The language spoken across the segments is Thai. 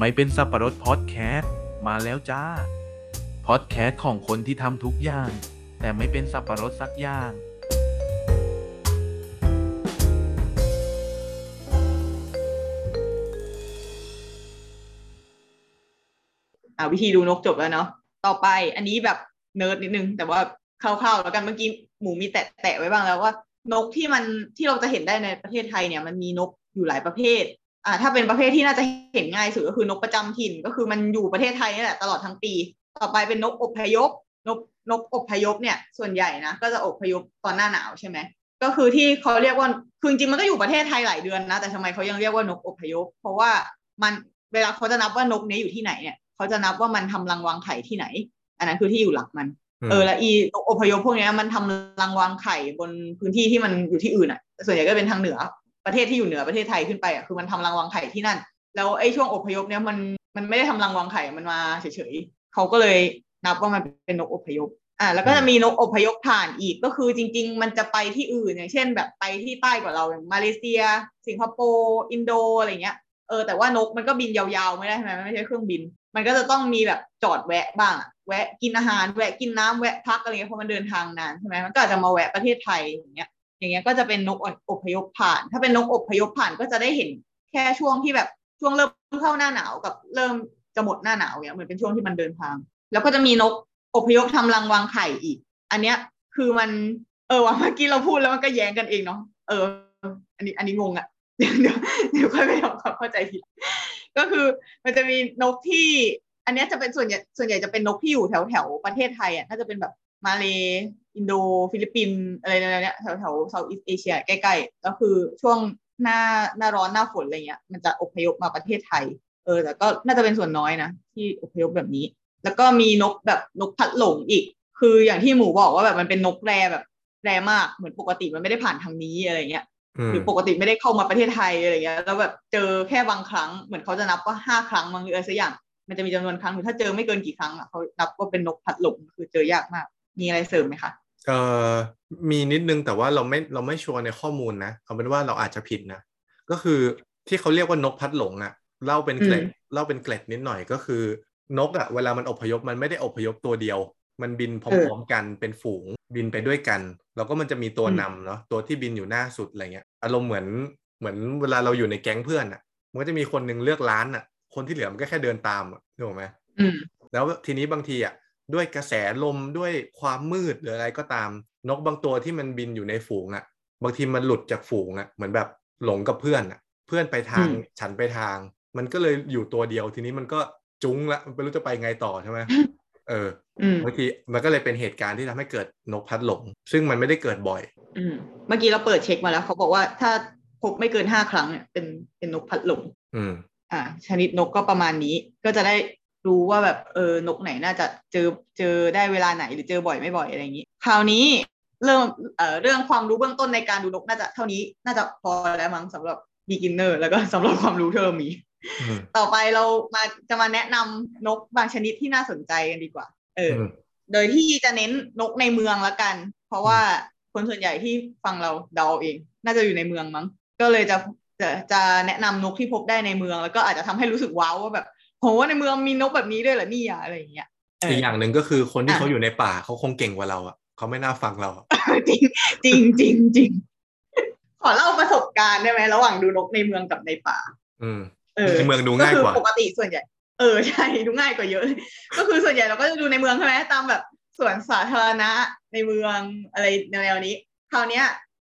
ไม่เป็นสับปะรดพอดแคสต์มาแล้วจ้า พอดแคสต์ของคนที่ทำทุกอย่าง แต่ไม่เป็นสับปะรดสักอย่าง อ่าวิธีดูนกจบแล้วเนาะต่อไปอันนี้แบบเนิร์ดนิดนึง แต่ว่าคร่าวๆแล้วกันเมื่อกี้หมูมีแตะแตะไว้บ้างแล้วว่านกที่มันที่เราจะเห็นได้ในประเทศไทยเนี่ยมันมีนกอยู่หลายประเภท อ่าถ้าเป็นประเภทที่น่าจะเห็นง่ายสุดก็คือนกประจำถิ่นก็คือมันอยู่ประเทศไทยนี่แหละตลอดทั้งปี ต่อไปเป็นนกอพยพนกนกอพยพเนี่ยส่วนใหญ่นะก็จะอพยพตอนหน้าหนาวใช่ไหมก็คือที่เขาเรียกว่าคือจริงๆมันก็อยู่ประเทศไทยหลายเดือนนะ แต่ทำไมเขายังเรียกว่านกอพยพ เพราะว่ามันเวลาเขาจะนับว่านกนี้อยู่ที่ไหนเนี่ยเขาจะนับว่ามันทำรังวางไข่ที่ไหน อันนั้นคือที่อยู่หลักมันเออแล้วอีนกอพยพพวกนี้มันทำรังวางไข่บนพื้นที่ที่มันอยู่ที่อื่นอะส่วนใหญ่ก็เป็นทางเหนือ ประเทศที่อยู่เหนือประเทศไทยขึ้นไปอะคือมันทำรังวางไข่ที่นั่น แล้วไอ้ช่วงอพยพเนี้ยมันมันไม่ได้ทำรังวางไข่มันมาเฉยๆเขาก็เลยนับว่ามันเป็นนกอพยพอ่าแล้วก็จะมีนกอพยพผ่านอีกก็คือจริง ๆ มันจะไปที่อื่นอย่างเช่น แบบไปที่ใต้กว่าเราอย่างมาเลเซีย สิงคโปร์อินโดอะไรเงี้ยเออแต่ว่านกมันก็บินยาวๆไม่ได้ใช่ไหมมันไม่ใช่เครื่องบิน มันก็จะต้องมีแบบจอดแวะบ้างอะแวะกินอาหารแวะกินน้ำแวะพักอะไรเงี้ยเพราะมันเดินทางนานใช่ไหมมันก็อาจจะมาแวะประเทศไทยอย่างเงี้ย อย่างเงี้ยก็จะเป็นนกอพยพผ่าน ถ้าเป็นนกอพยพผ่านก็จะได้เห็นแค่ช่วงที่แบบช่วงเริ่มเข้าหน้าหนาวกับเริ่มจะหมดหน้าหนาวเงี้ยเหมือนเป็นช่วงที่มันเดินทาง แล้วก็จะมีนกอพยพทำรังวางไข่อีก อันเนี้ยคือมัน เออว่าเมื่อกี้เราพูดแล้วมันก็แย้งกันเองเนาะเออ อันนี้อันนี้งงอะเดี๋ยวเดี๋ยวเดี๋ยวค่อยไปทำความเข้าใจผิดก็คือมันจะมีนกที่ อันนี้จะเป็นส่วนใหญ่ส่วนใหญ่จะเป็นนกที่อยู่แถวแถวประเทศไทยอะน่าจะเป็นแบบมาเล อินโดฟิลิปปินส์อะไรแนวเนี้ยแถวแถว Southeast Asia ใกล้ๆก็คือช่วงหน้าหน้าร้อนหน้าฝนอะไรเงี้ยมันจะอพยพมาประเทศไทย เออแต่ก็น่าจะเป็นส่วนน้อยนะ ที่อพยพแบบนี้ แล้วก็มีนกแบบนกพัดหลงอีก คืออย่างที่หมูบอกว่าแบบมันเป็นนก rare แบบ rare มากเหมือนปกติมันไม่ได้ผ่านทางนี้อะไรเงี้ยหรือปกติไม่ได้เข้ามาประเทศไทยอะไรเงี้ยแล้วแบบเจอแค่บางครั้งเหมือนเขาจะนับว่าห้าครั้งมั้งหรืออะไรสักอย่างมันจะมีจำนวนครั้งหรือถ้าเจอไม่เกินกี่ครั้งอะเขานับว่าเป็นนกพัดหลงคือเจอยากมาก มีอะไรเสริมไหมคะ เอ่อมีนิดนึงแต่ว่าเราไม่เราไม่ชัวร์ในข้อมูลนะเอาเป็นว่าเราอาจจะผิดนะ ก็คือที่เขาเรียกว่านกพัดหลงอะเล่าเป็นเกล็ดเล่าเป็นเกล็ดนิดหน่อยก็คือนกอะเวลามันอพยพมันไม่ได้อพยพตัวเดียว มันบินพร้อมๆกันเป็นฝูงบินไปด้วยกัน แล้วก็มันจะมีตัวนำเนาะตัวที่บินอยู่หน้าสุดอะไรเงี้ยอารมณ์เหมือนเหมือนเวลาเราอยู่ในแก๊งเพื่อนอะมันก็จะมีคนหนึ่งเลือกร้านอะคนที่เหลือมันก็แค่เดินตามอะถูกไหมอืมแล้วทีนี้บางทีอะ ด้วยกระแสลมด้วยความมืดหรืออะไรก็ตาม นกบางตัวที่มันบินอยู่ในฝูงอะบางทีมันหลุดจากฝูงอะเหมือนแบบหลงกับเพื่อนอะเพื่อนไปทางอืมฉันไปทาง มันก็เลยอยู่ตัวเดียวทีนี้มันก็จุ้งละมันไม่รู้จะไปไงต่อใช่ไหมเอออืมบางทีมันก็เลยเป็นเหตุการณ์ที่ทำให้เกิดนกพัดหลง ซึ่งมันไม่ได้เกิดบ่อย อืมเมื่อกี้เราเปิดเช็คมาแล้ว เขาบอกว่าถ้าพบไม่เกินห้าครั้งเนี่ยเป็นเป็นนกพัดหลง อืม อ่า ชนิดนกก็ประมาณนี้ ก็จะได้ รู้ว่าแบบเออนกไหนน่าจะเจอเจอได้เวลาไหนหรือเจอบ่อยไม่บ่อยอะไรอย่างนี้ คราวนี้เรื่องเอ่อเรื่องความรู้เบื้องต้นในการดูนกน่าจะเท่านี้น่าจะพอแล้วมั้งสำหรับ beginner แล้วก็สำหรับความรู้ที่เรามีอืมต่อไปเรามาจะมาแนะนำนกบางชนิดที่น่าสนใจกันดีกว่า เอออมโดยที่จะเน้นนกในเมืองละกัน เพราะว่าคนส่วนใหญ่ที่ฟังเราเดาเอาเองน่าจะอยู่ในเมืองมั้ง ก็เลยจะจะจะแนะนำนกที่พบได้ในเมือง แล้วก็อาจจะทำให้รู้สึกว้าวว่าแบบ โหในเมืองมีนกแบบนี้ด้วยเหรอเนี่ยอะไรอย่างเงี้ยเอออีกอย่างหนึ่งก็คือคนที่อะเขาอยู่ในป่าเขาคงเก่งกว่าเราอะเขาไม่น่าฟังเราอะจริงจริงจริงจริงขอเล่าประสบการณ์ได้ไหมระหว่างดูนกในเมืองกับในป่า อืมเออในเมืองดูง่ายกว่าคือปกติส่วนใหญ่เออใช่ดูง่ายกว่าเยอะ ก็คือส่วนใหญ่เราก็จะดูในเมืองใช่ไหมตามแบบสวนสาธารณะในเมืองอะไรแนวๆนี้คราวเนี้ย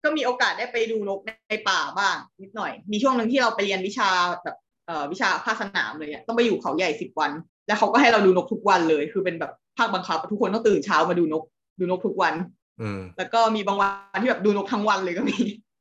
ก็มีโอกาสได้ไปดูนกในป่าบ้างนิดหน่อย มีช่วงหนึ่งที่เราไปเรียนวิชาแบบเอ่อ วิชาภาคสนามเลยอะต้องไปอยู่เขาใหญ่สิบวัน แล้วเขาก็ให้เราดูนกทุกวันเลย คือเป็นแบบภาคบังคับ ทุกคนต้องตื่นเช้ามาดูนก ดูนกทุกวันอืมแล้วก็มีบางวันที่แบบดูนกทั้งวันเลยก็มี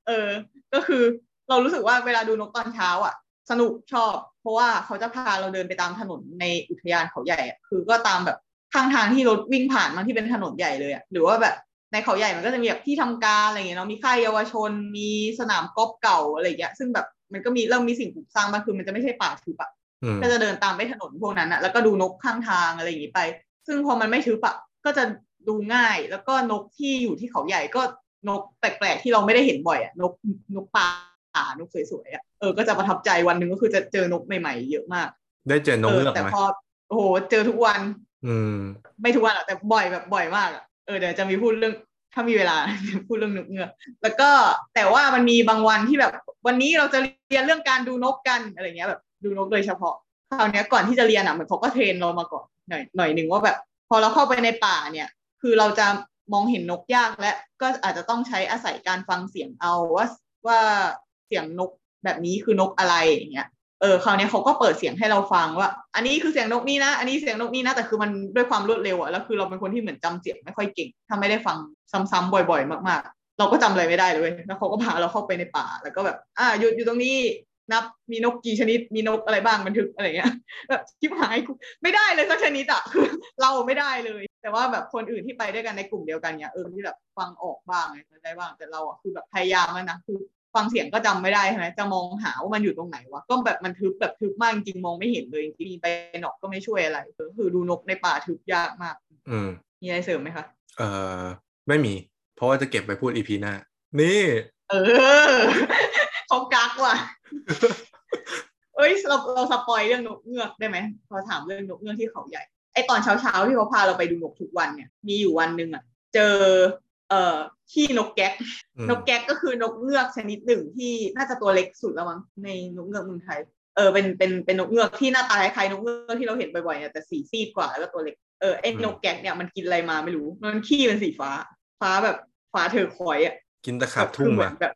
เออ ก็คือเรารู้สึกว่าเวลาดูนกตอนเช้า อะ สนุกชอบ เพราะว่าเขาจะพาเราเดินไปตามถนนในอุทยานเขาใหญ่อะคือก็ตามแบบข้างทางที่รถวิ่งผ่านมันที่เป็นถนนใหญ่เลยอะหรือว่าแบบในเขาใหญ่มันก็จะมีแบบที่ทำการอะไรอย่างเงี้ยเนาะมีค่ายเยาวชน มีสนามกอล์ฟเก่าอะไรอย่างเงี้ย ซึ่งแบบ มันก็มีเริ่มมีสิ่งปลูกสร้างมากคือมันจะไม่ใช่ป่าทึบอะอืมก็จะเดินตามไปถนนพวกนั้นอะแล้วก็ดูนกข้างทางอะไรอย่างนี้ไป ซึ่งพอมันไม่ทึบอะก็จะดูง่าย แล้วก็นกที่อยู่ที่เขาใหญ่ก็นกแปลกๆที่เราไม่ได้เห็นบ่อยอะนกนกป่านกสวยๆอะเออก็จะประทับใจวันหนึ่งก็คือจะเจอนกใหม่ๆเยอะมาก ได้เจอนกเออเงือกแต่ไหมพอโอ้โหเจอทุกวัน อืม ไม่ทุกวันหรอกแต่บ่อยแบบบ่อยมากอะเออเดี๋ยวจะมีพูดเรื่อง ถ้ามีเวลาพูดเรื่องนกเงือกแล้วก็แต่ว่ามันมีบางวันที่แบบ วันนี้เราจะเรียนเรื่องการดูนกกันอะไรเงี้ยแบบดูนกโดยเฉพาะคราวเนี้ยก่อนที่จะเรียนอะเหมือนเขาก็เทรนเรามาก่อนหน่อยหน่อยหนึ่งว่าแบบ พอเราเข้าไปในป่าเนี่ย คือเราจะมองเห็นนกยากและก็อาจจะต้องใช้อาศัยการฟังเสียงเอาว่าว่าเสียงนกแบบนี้คือนกอะไรอย่างเงี้ย เออคราวนี้เขาก็เปิดเสียงให้เราฟังว่า อันนี้คือเสียงนกนี่นะ อันนี้เสียงนกนี่นะ แต่คือมันด้วยความรวดเร็วอะแล้วคือเราเป็นคนที่เหมือนจำเสียงไม่ค่อยเก่ง ถ้าไม่ได้ฟังซ้ำๆบ่อย ๆ มากๆ เราก็จำอะไรไม่ได้เลยแล้วเขาก็พาเราเข้าไปในป่า แล้วก็แบบ อ่าหยุดอยู่ตรงนี้นับมีนกกี่ชนิดมีนกอะไรบ้างบันทึกอะไรเงี้ยแบบชิบหายไม่ได้เลยสักชนิดอะคือเราไม่ได้เลย แต่ว่าแบบคนอื่นที่ไปด้วยกันในกลุ่มเดียวกันเนี่ยเออที่แบบฟังออกบ้างไงได้บ้างแต่เราอะคือแบบพยายามแล้วนะคือ ฟังเสียงก็จำไม่ได้ใช่ไหมจะมองหาว่ามันอยู่ตรงไหนวะก็แบบมันทึบแบบทึบมากจริงๆมองไม่เห็นเลยจริงๆไปหนอกก็ไม่ช่วยอะไรก็คือดูนกในป่าทึบยากมาก อืมมีอะไรเสริมไหมคะเอ่อไม่มี เพราะว่าจะเก็บไปพูดอีพีหน้า นี่ เออเขากักว่ะเอ้ยเราเรา spoil เรื่องนกเงือกได้ไหมพอถามเรื่องนกเงือกที่เขาใหญ่ไอตอนเช้าเช้าๆที่เขาพาเราไปดูนกทุกวันเนี่ยมีอยู่วันหนึ่งอะเจอ เอ่อขี้นกแก๊กอืมนกแก๊กก็คือนกเงือกชนิดหนึ่งที่น่าจะตัวเล็กสุดแล้วมั้งในนกเงือกเมืองไทย เออเป็นเป็นเป็นนกเงือกที่หน้าตาคล้ายๆนกเงือกที่เราเห็นบ่อยๆเนี่ยแต่สีซีดกว่าแล้วก็ตัวเล็ก เออไอ้นกแก๊กเนี่ยมันกินอะไรมาไม่รู้ มันขี้เป็นสีฟ้า ฟ้าแบบฟ้าเธอคอยอะ กินตะขาบทุ่งคือเหมืมาอนแบบ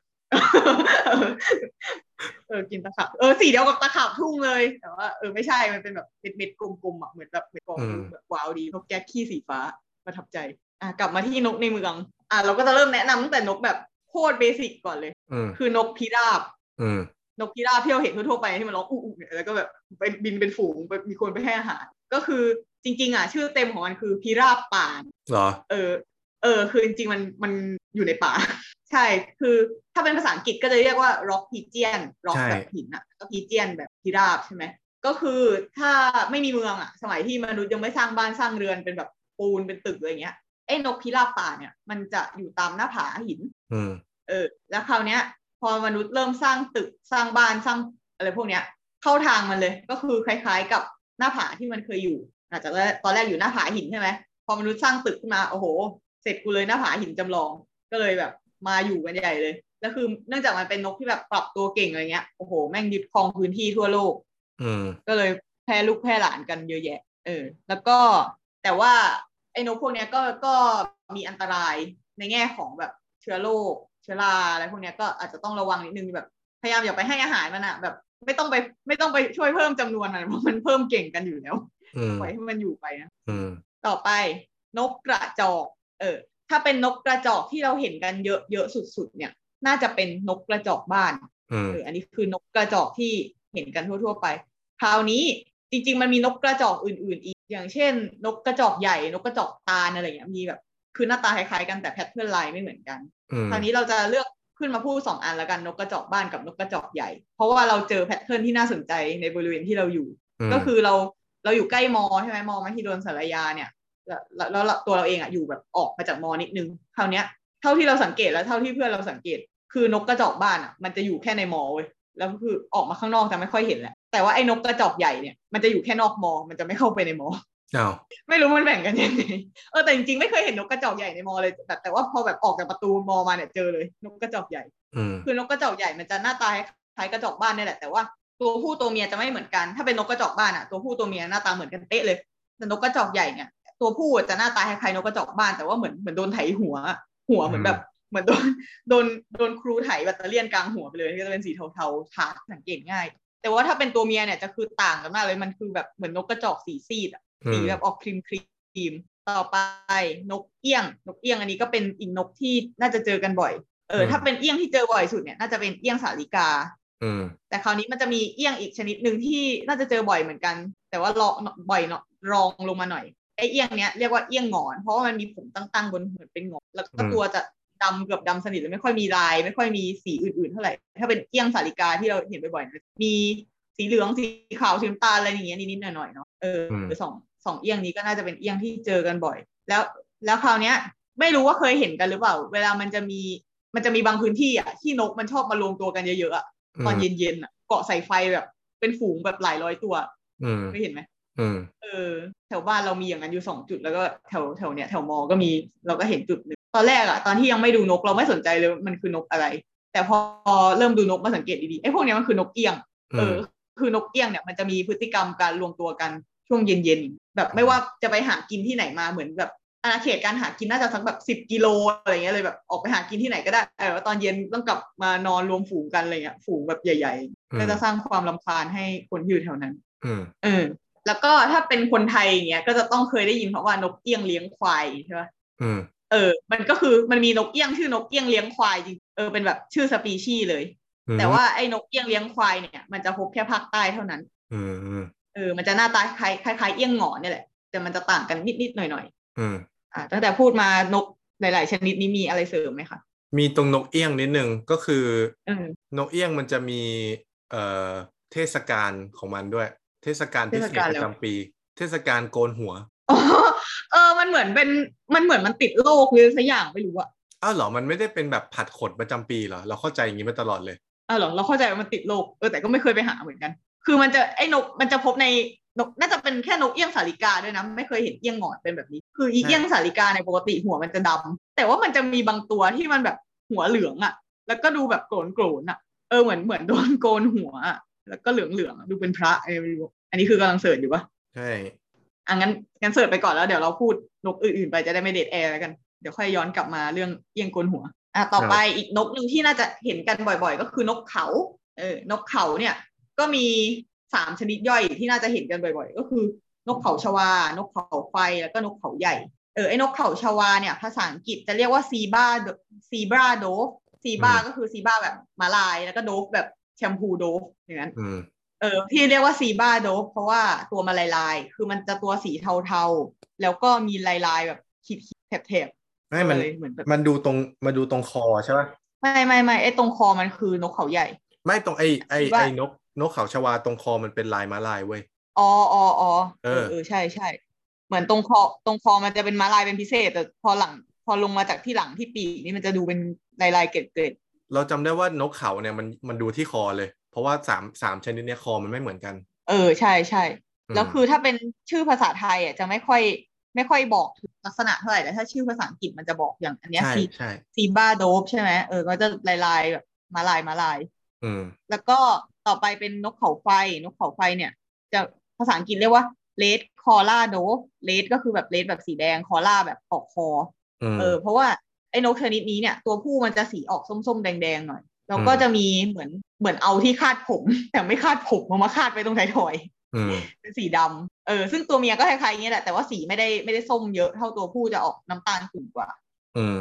เออกินตะขาบเออสีเดียวกับตะขาบทุ่งเลยแต่ว่าเออไม่ใช่มันเป็นแบบเม็ดเม็ดๆกลมๆอะเหมือนแบบเม็ดกลมแบบว้าวดีนกแก๊กขี้สีฟ้าประทับใจอะกลับมาที่นกในเมือง อะเราก็จะเริ่มแนะนำตั้งแต่นกแบบโคตรเบสิกก่อนเลยอืมคือนกพิราบอืมนกพิราบที่เราเห็นทั่วๆไปที่มันร้องอู้ๆเนี่ยแล้วก็แบบเป็นบินเป็นฝูงไปมีคนไปให้อาหารก็คือจริง ๆ อะ ชื่อเต็มของมันคือพิราบป่าเหรอเออ เออ คือจริงๆมันมันอยู่ในป่า ใช่ คือถ้าเป็นภาษาอังกฤษก็จะเรียกว่า rock pigeon rock ใช่แบบหินอะก็ pigeon แบบพิราบใช่ไหมก็คือถ้าไม่มีเมืองอะสมัยที่มนุษย์ยังไม่สร้างบ้านสร้างเรือนเป็นแบบปูนเป็นตึกอะไรเงี้ย ไอ้นกพิราบป่าเนี่ย มันจะอยู่ตามหน้าผาหินอืมเออ แล้วคราวเนี้ย พอมนุษย์เริ่มสร้างตึกสร้างบ้านสร้างอะไรพวกเนี้ย เข้าทางมันเลย ก็คือคล้ายๆกับหน้าผาที่มันเคยอยู่อาจจะตอนแรกอยู่หน้าผาหินใช่ไหมพอมนุษย์สร้างตึกขึ้นมาโอ้โห เสร็จกูเลยหน้าผาหินจำลอง ก็เลยแบบ มาอยู่กันใหญ่เลยแล้วคือเนื่องจากมันเป็นนกที่แบบปรับตัวเก่งอะไรเงี้ยโอ้โหแม่งยึดครองพื้นที่ทั่วโลกอืมก็เลยแพร่ลูกแพร่หลานกันเยอะแยะ เออ แล้วก็แต่ว่าไอ้นกพวกเนี้ยก็ก็มีอันตรายในแง่ของแบบเชื้อโรคเชื้อราอะไรพวกเนี้ยก็อาจจะต้องระวังนิดนึงแบบพยายามอย่าไปให้อาหารมันอะแบบ ไม่ต้องไปไม่ต้องไปช่วยเพิ่มจำนวนมันเพราะมันเพิ่มเก่งกันอยู่แล้วอืมปล่อยให้มันอยู่ไปนะอืมต่อไป นกกระจอก เออ ถ้าเป็นนกกระจอกที่เราเห็นกันเยอะเยอะสุดๆ เนี่ย น่าจะเป็นนกกระจอกบ้านอืมเอออันนี้คือนกกระจอกที่เห็นกันทั่วๆไป คราวนี้จริง ๆ มันมีนกกระจอกอื่น ๆ อีก อย่างเช่น นกกระจอกใหญ่นกกระจอกตาลอะไรอย่างเงี้ยมีแบบคือหน้าตาคล้ายๆกันแต่ pattern ลายไม่เหมือนกันอืมคราวนี้เราจะเลือกขึ้นมาพูดสองอันแล้วกันนกกระจอกบ้านกับนกกระจอกใหญ่ เพราะว่าเราเจอ pattern ที่น่าสนใจในบริเวณที่เราอยู่อืมก็คือเราเราอยู่ใกล้มอใช่ไหมมอมหิดลศาลายาเนี่ยแล้วแล้วแล้วตัวเราเองอะอยู่แบบออกมาจากมอนิดนึงคราวเนี้ยเท่าที่เราสังเกตแล้วเท่าที่เพื่อนเราสังเกต คือนกกระจอกบ้านอะมันจะอยู่แค่ในมอเว้ย แล้วก็คือออกมาข้างนอกจะไม่ค่อยเห็นแหละ แต่ว่าไอ้นกกระจอกใหญ่เนี่ยมันจะอยู่แค่นอกมอ มันจะไม่เข้าไปในมออ้าวไม่รู้มันแบ่งกันยังไงเออแต่จริงๆไม่เคยเห็นนกกระจอกใหญ่ในมอเลยแต่แต่ว่าพอแบบออกจากประตูมอมาเนี่ยเจอเลย นกกระจอกใหญ่อืมคือนกกระจอกใหญ่มันจะหน้าตาคล้ายกระจอกบ้านนี่แหละแต่ว่าตัวผู้ตัวเมียจะไม่เหมือนกัน ถ้าเป็นนกกระจอกบ้านอะตัวผู้ตัวเมียหน้าตาเหมือนกันเป๊ะเลยแต่นกกระจอกใหญ่เนี่ยตัวผู้จะหน้าตาคล้ายๆนกกระจอกบ้านแต่ว่าเหมือนเหมือนโดนไถหัวอะหัวเหมือนแบบ เหมือนโดนโดนโดนครูไถแบตเตอรี่ยนกลางหัวไปเลยก็จะเป็นสีเทาๆขาสังเกตง่าย แต่ว่าถ้าเป็นตัวเมียเนี่ยจะคือต่างกันมากเลยมันคือแบบเหมือนนกกระจอกสีซีดสีแบบออกครีมครีมต่อไปนกเอี้ยง นกเอี้ยงอันนี้ก็เป็นอีกนกที่น่าจะเจอกันบ่อยเออถ้าเป็นเอี้ยงที่เจอบ่อยสุดเนี่ยน่าจะเป็นเอี้ยงสาลิกาแต่คราวนี้มันจะมีเอี้ยงอีกชนิดหนึ่งที่น่าจะเจอบ่อยเหมือนกัน แต่ว่ารอบ่อยเนาะรองลงมาหน่อยไอเอี้ยงเนี้ยเรียกว่าเอี้ยงหงอน เพราะว่ามันมีผมตั้งๆบนเหมือนเป็นหงอนแล้วก็ตัวจะ ดำเกือบดำสนิทเลยไม่ค่อยมีลาย ไม่ค่อยมีสีอื่นๆเท่าไหร่ ถ้าเป็นเอี้ยงสาลิกาที่เราเห็นบ่อยๆนะมีสีเหลืองสีขาวสีน้ำตาลอะไรอย่างเงี้ยนิดๆหน่อยๆเนาะเอออมสองสองเอี้ยงนี้ก็น่าจะเป็นเอี้ยงที่เจอกันบ่อย แล้วแล้วคราวเนี้ย ไม่รู้ว่าเคยเห็นกันหรือเปล่า เวลามันจะมีมันจะมีบางพื้นที่อะที่นกมันชอบมารวมตัวกันเยอะๆอะตอนเย็นๆอะเกาะใส่ไฟแบบ เป็นฝูงแบบหลายร้อยตัวอืมเคยเห็นไหมอืมเออ แถวบ้านเรามีอย่างนั้นอยู่สองจุดแล้วก็แถวแถวเนี้ยแถวมอก็มีเราก็เห็นจุดหนึ่ง ตอนแรกอะตอนที่ยังไม่ดูนกเราไม่สนใจเลยว่ามันคือนกอะไร แต่พอเริ่มดูนกมาสังเกตดีๆไอ้พวกเนี้ยมันคือนกเอี้ยงเออ คือนกเอี้ยงเนี่ยมันจะมีพฤติกรรมการรวมตัวกันช่วงเย็นๆแบบไม่ว่าจะไปหากินที่ไหนมาเหมือนแบบอาณาเขตการหากินน่าจะสักแบบสิบกิโลอะไรเงี้ยเลยแบบออกไปหากินที่ไหนก็ได้แต่ว่าตอนเย็นต้องกลับมานอนรวมฝูงกันอะไรเงี้ยฝูงแบบใหญ่อืมๆก็จะสร้างความรำคาญให้คนที่อยู่แถวนั้นอืมเออ แล้วก็ถ้าเป็นคนไทยอย่างเงี้ยก็จะต้องเคยได้ยินเพราะว่านกเอี้ยงเลี้ยงควายใช่ปะอืม เออ มันก็คือมันมีนกเอี้ยงชื่อนกเอี้ยงเลี้ยงควายจริงเออเป็นแบบชื่อสปีชีส์เลยอืมแต่ว่าไอ้นกเอี้ยงเลี้ยงควายเนี่ยมันจะพบแค่ภาคใต้เท่านั้นอืมอืมเออ มันจะหน้าตาคล้ายคล้ายคล้ายเอี้ยงหงอนเนี่ยแหละ แต่มันจะต่างกันนิดนิดๆหน่อยหน่อยอืมๆอ่าตั้งแต่พูดมานกหลาย ๆ ชนิดนี้มีอะไรเสริมไหมคะมีตรงนกเอี้ยงนิดนึงก็คือเออนกเอี้ยงมันจะมี เอ่อเทศกาลของมันด้วย เทศกาลพิเศเทษศกาลปแล้วระจำปี เทศกาลโกนหัวอ๋อ เออมันเหมือนเป็นมันเหมือนมันติดโรคหรือสักอย่างไม่รู้อะอ้าวเหรอมันไม่ได้เป็นแบบผลัดขนประจำปีเหรอเราเข้าใจอย่างนี้มาตลอดเลยอ้าวเหรอเราเข้าใจว่ามันติดโรคเออแต่ก็ไม่เคยไปหาเหมือนกัน คือมันจะไอ้นกมันจะพบในนกน่าจะเป็นแค่นกเอี้ยงสาลิกาด้วยนะไม่เคยเห็นเอี้ยงหงอนเป็นแบบนี้ คืออีใช่เอี้ยงสาลิกาในยปกติหัวมันจะดำแต่ว่ามันจะมีบางตัวที่มันแบบหัวเหลืองอะแล้วก็ดูแบบโกร๋นโกร๋นๆอะเออเหมือนเหมือนโดนโกนหัวอะแล้วก็เหลืองเหลืองๆอะดูเป็นพระอะไรไม่รู้อันนี้คือกำลังเสิร์ชอยู่ปะใช่ อะงั้นงั้นเสิร์ชไปก่อนแล้วเดี๋ยวเราพูดนกอื่นๆไปจะได้ไม่เดทแอร์แล้วกัน เดี๋ยวค่อยย้อนกลับมาเรื่องเอี้ยงโกนหัว อะต่อไปอีกนกหนึ่งที่น่าจะเห็นกันบ่อยๆ ก็คือนกเขา เออนกเขาเนี่ย ก็มีสามชนิดย่อยที่น่าจะเห็นกันบ่อยๆ ก็คือนกเขาชวา นกเขาไฟ แล้วก็นกเขาใหญ่ เออไอ้นกเขาชวาเนี่ย ภาษาอังกฤษจะเรียกว่าซีบราซีบราโดฟซีบราก็คือซีบราแบบมาลาย แล้วก็โดฟแบบแชมพูโดฟอย่างนั้นอืม เออที่เรียกว่าซีบราโดฟเพราะว่าตัวมันลายลายๆ คือมันจะตัวสีเทาๆ แล้วก็มีลายลายๆแบบขีดๆแถบๆไม่มันเลยเหมือนแบบมันดูตรงมาดูตรงคอใช่ปะไม่ไม่ไม่ไอ้ตรงคอมันคือนกเขาใหญ่ ไม่ตรงไอไอคิดว่าไอนกนกเขาชวาตรงคอมันเป็นลายม้าลายเว้ยอ๋ออ๋ออ๋อเออเออใช่ใช่เหมือนตรงคอตรงคอมันจะเป็นม้าลายเป็นพิเศษ แต่พอหลัง พอลงมาจากที่หลังที่ปีกนี่มันจะดูเป็นลายลายๆเกล็ดเกล็ดเราจำได้ว่านกเขาเนี่ยมันมันดูที่คอเลย เพราะว่าสามสามชนิดเนี่ยคอมันไม่เหมือนกัน เออใช่ใช่อืมแล้วคือถ้าเป็นชื่อภาษาไทยอะจะไม่ค่อยไม่ค่อยบอกถึงลักษณะเท่าไหร่แต่ถ้าชื่อภาษาอังกฤษมันจะบอกอย่างอันเนี้ยใช่ซีใช่ซีบ้าโดฟใช่ไหมเออก็จะลายลายๆแบบม้าลายม้าลายอืมแล้วก็ต่อไปเป็นนกเขาไฟ นกเขาไฟเนี่ย จะภาษาอังกฤษเรียกว่าเลดคอล่าโดฟเลดก็คือแบบเลดแบบสีแดงคอล่าแบบออกคออืมเออ เพราะว่าไอ้นกชนิดนี้เนี่ย ตัวผู้มันจะสีออกส้มๆ แดงๆหน่อย แล้วก็อืมจะมีเหมือนเหมือนเอาที่คาดผม แต่ไม่คาดผมมามาคาดไปตรงไทยทอยอืมเป็นสีดำเออซึ่งตัวเมียก็คล้ายๆอย่างเงี้ยแหละแต่ว่าสีไม่ได้ไม่ได้ส้มเยอะเท่าตัวผู้จะออกน้ำตาลขุ่นกว่า อืม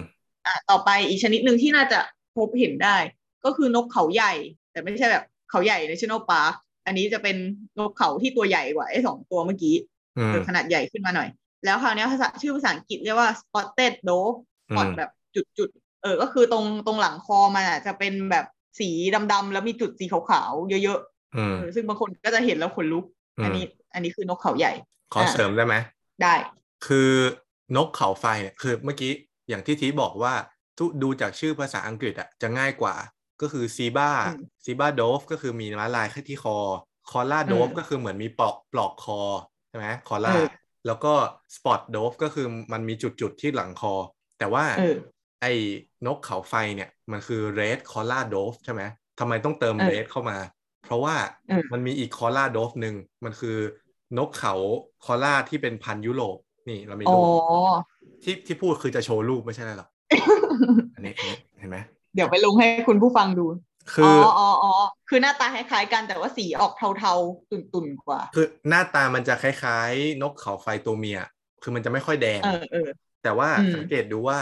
อะต่อไปอีกชนิดหนึ่งที่น่าจะพบเห็นได้ ก็คือนกเขาใหญ่ แต่ไม่ใช่แบบเขาใหญ่ในชิโนปาร์คอันนี้จะเป็นนกเขาที่ตัวใหญ่กว่าไอ้สองตัวเมื่อกี้อืมเออขนาดใหญ่ขึ้นมาหน่อย แล้วคราวเนี้ยภาษาชื่อภาษาอังกฤษเรียกว่า spotted dove อื spot มแบบจุดจุดๆเออก็คือตรงตรงหลังคอมันอะจะเป็นแบบสีดำๆแล้วมีจุดสีขาวๆเยอะอืๆมเออซึ่งบางคนก็จะเห็นแล้วขนลุกอืมอันนี้ อันนี้คือนกเขาใหญ่ ขอเสริมได้ไหมได้ คือนกเขาไฟเนี่ยคือเมื่อกี้อย่างที่ทีบอกว่าคือดูจากชื่อภาษาอังกฤษอะจะง่ายกว่า ก็คือ zebra อืม zebra dove ก็คือมีม้าลายแค่ที่คอ collared dove อืมก็คือเหมือนมีปลอกปลอกคอใช่ไหม collar เออแล้วก็ spotted dove ก็คือมันมีจุดๆที่หลังคอ แต่ว่าเออ ไอ้นกเขาไฟเนี่ย มันคือ red collared dove ใช่ไหมทำไมต้องเติมเออ red เข้ามา เพราะว่าเออมันมีอีก collared dove หนึ่งมันคือนกเขา collared ที่เป็นพันธุ์ยุโรปนี่เรามีอ๋อรูปที่ที่พูดคือจะโชว์รูปไม่ใช่อะไรหรอกอันนี้อันนี้เห็นไหมเดี๋ยวไปลงให้คุณผู้ฟังดู คืออ๋ออ๋ออ๋อคือหน้าตาคล้ายๆกันแต่ว่าสีออกเทาๆ ตุ่นๆกว่า คือหน้าตามันจะคล้ายๆ นกเขาไฟตัวเมีย คือมันจะไม่ค่อยแดงเออเออแต่ว่าอืมสังเกตดูว่า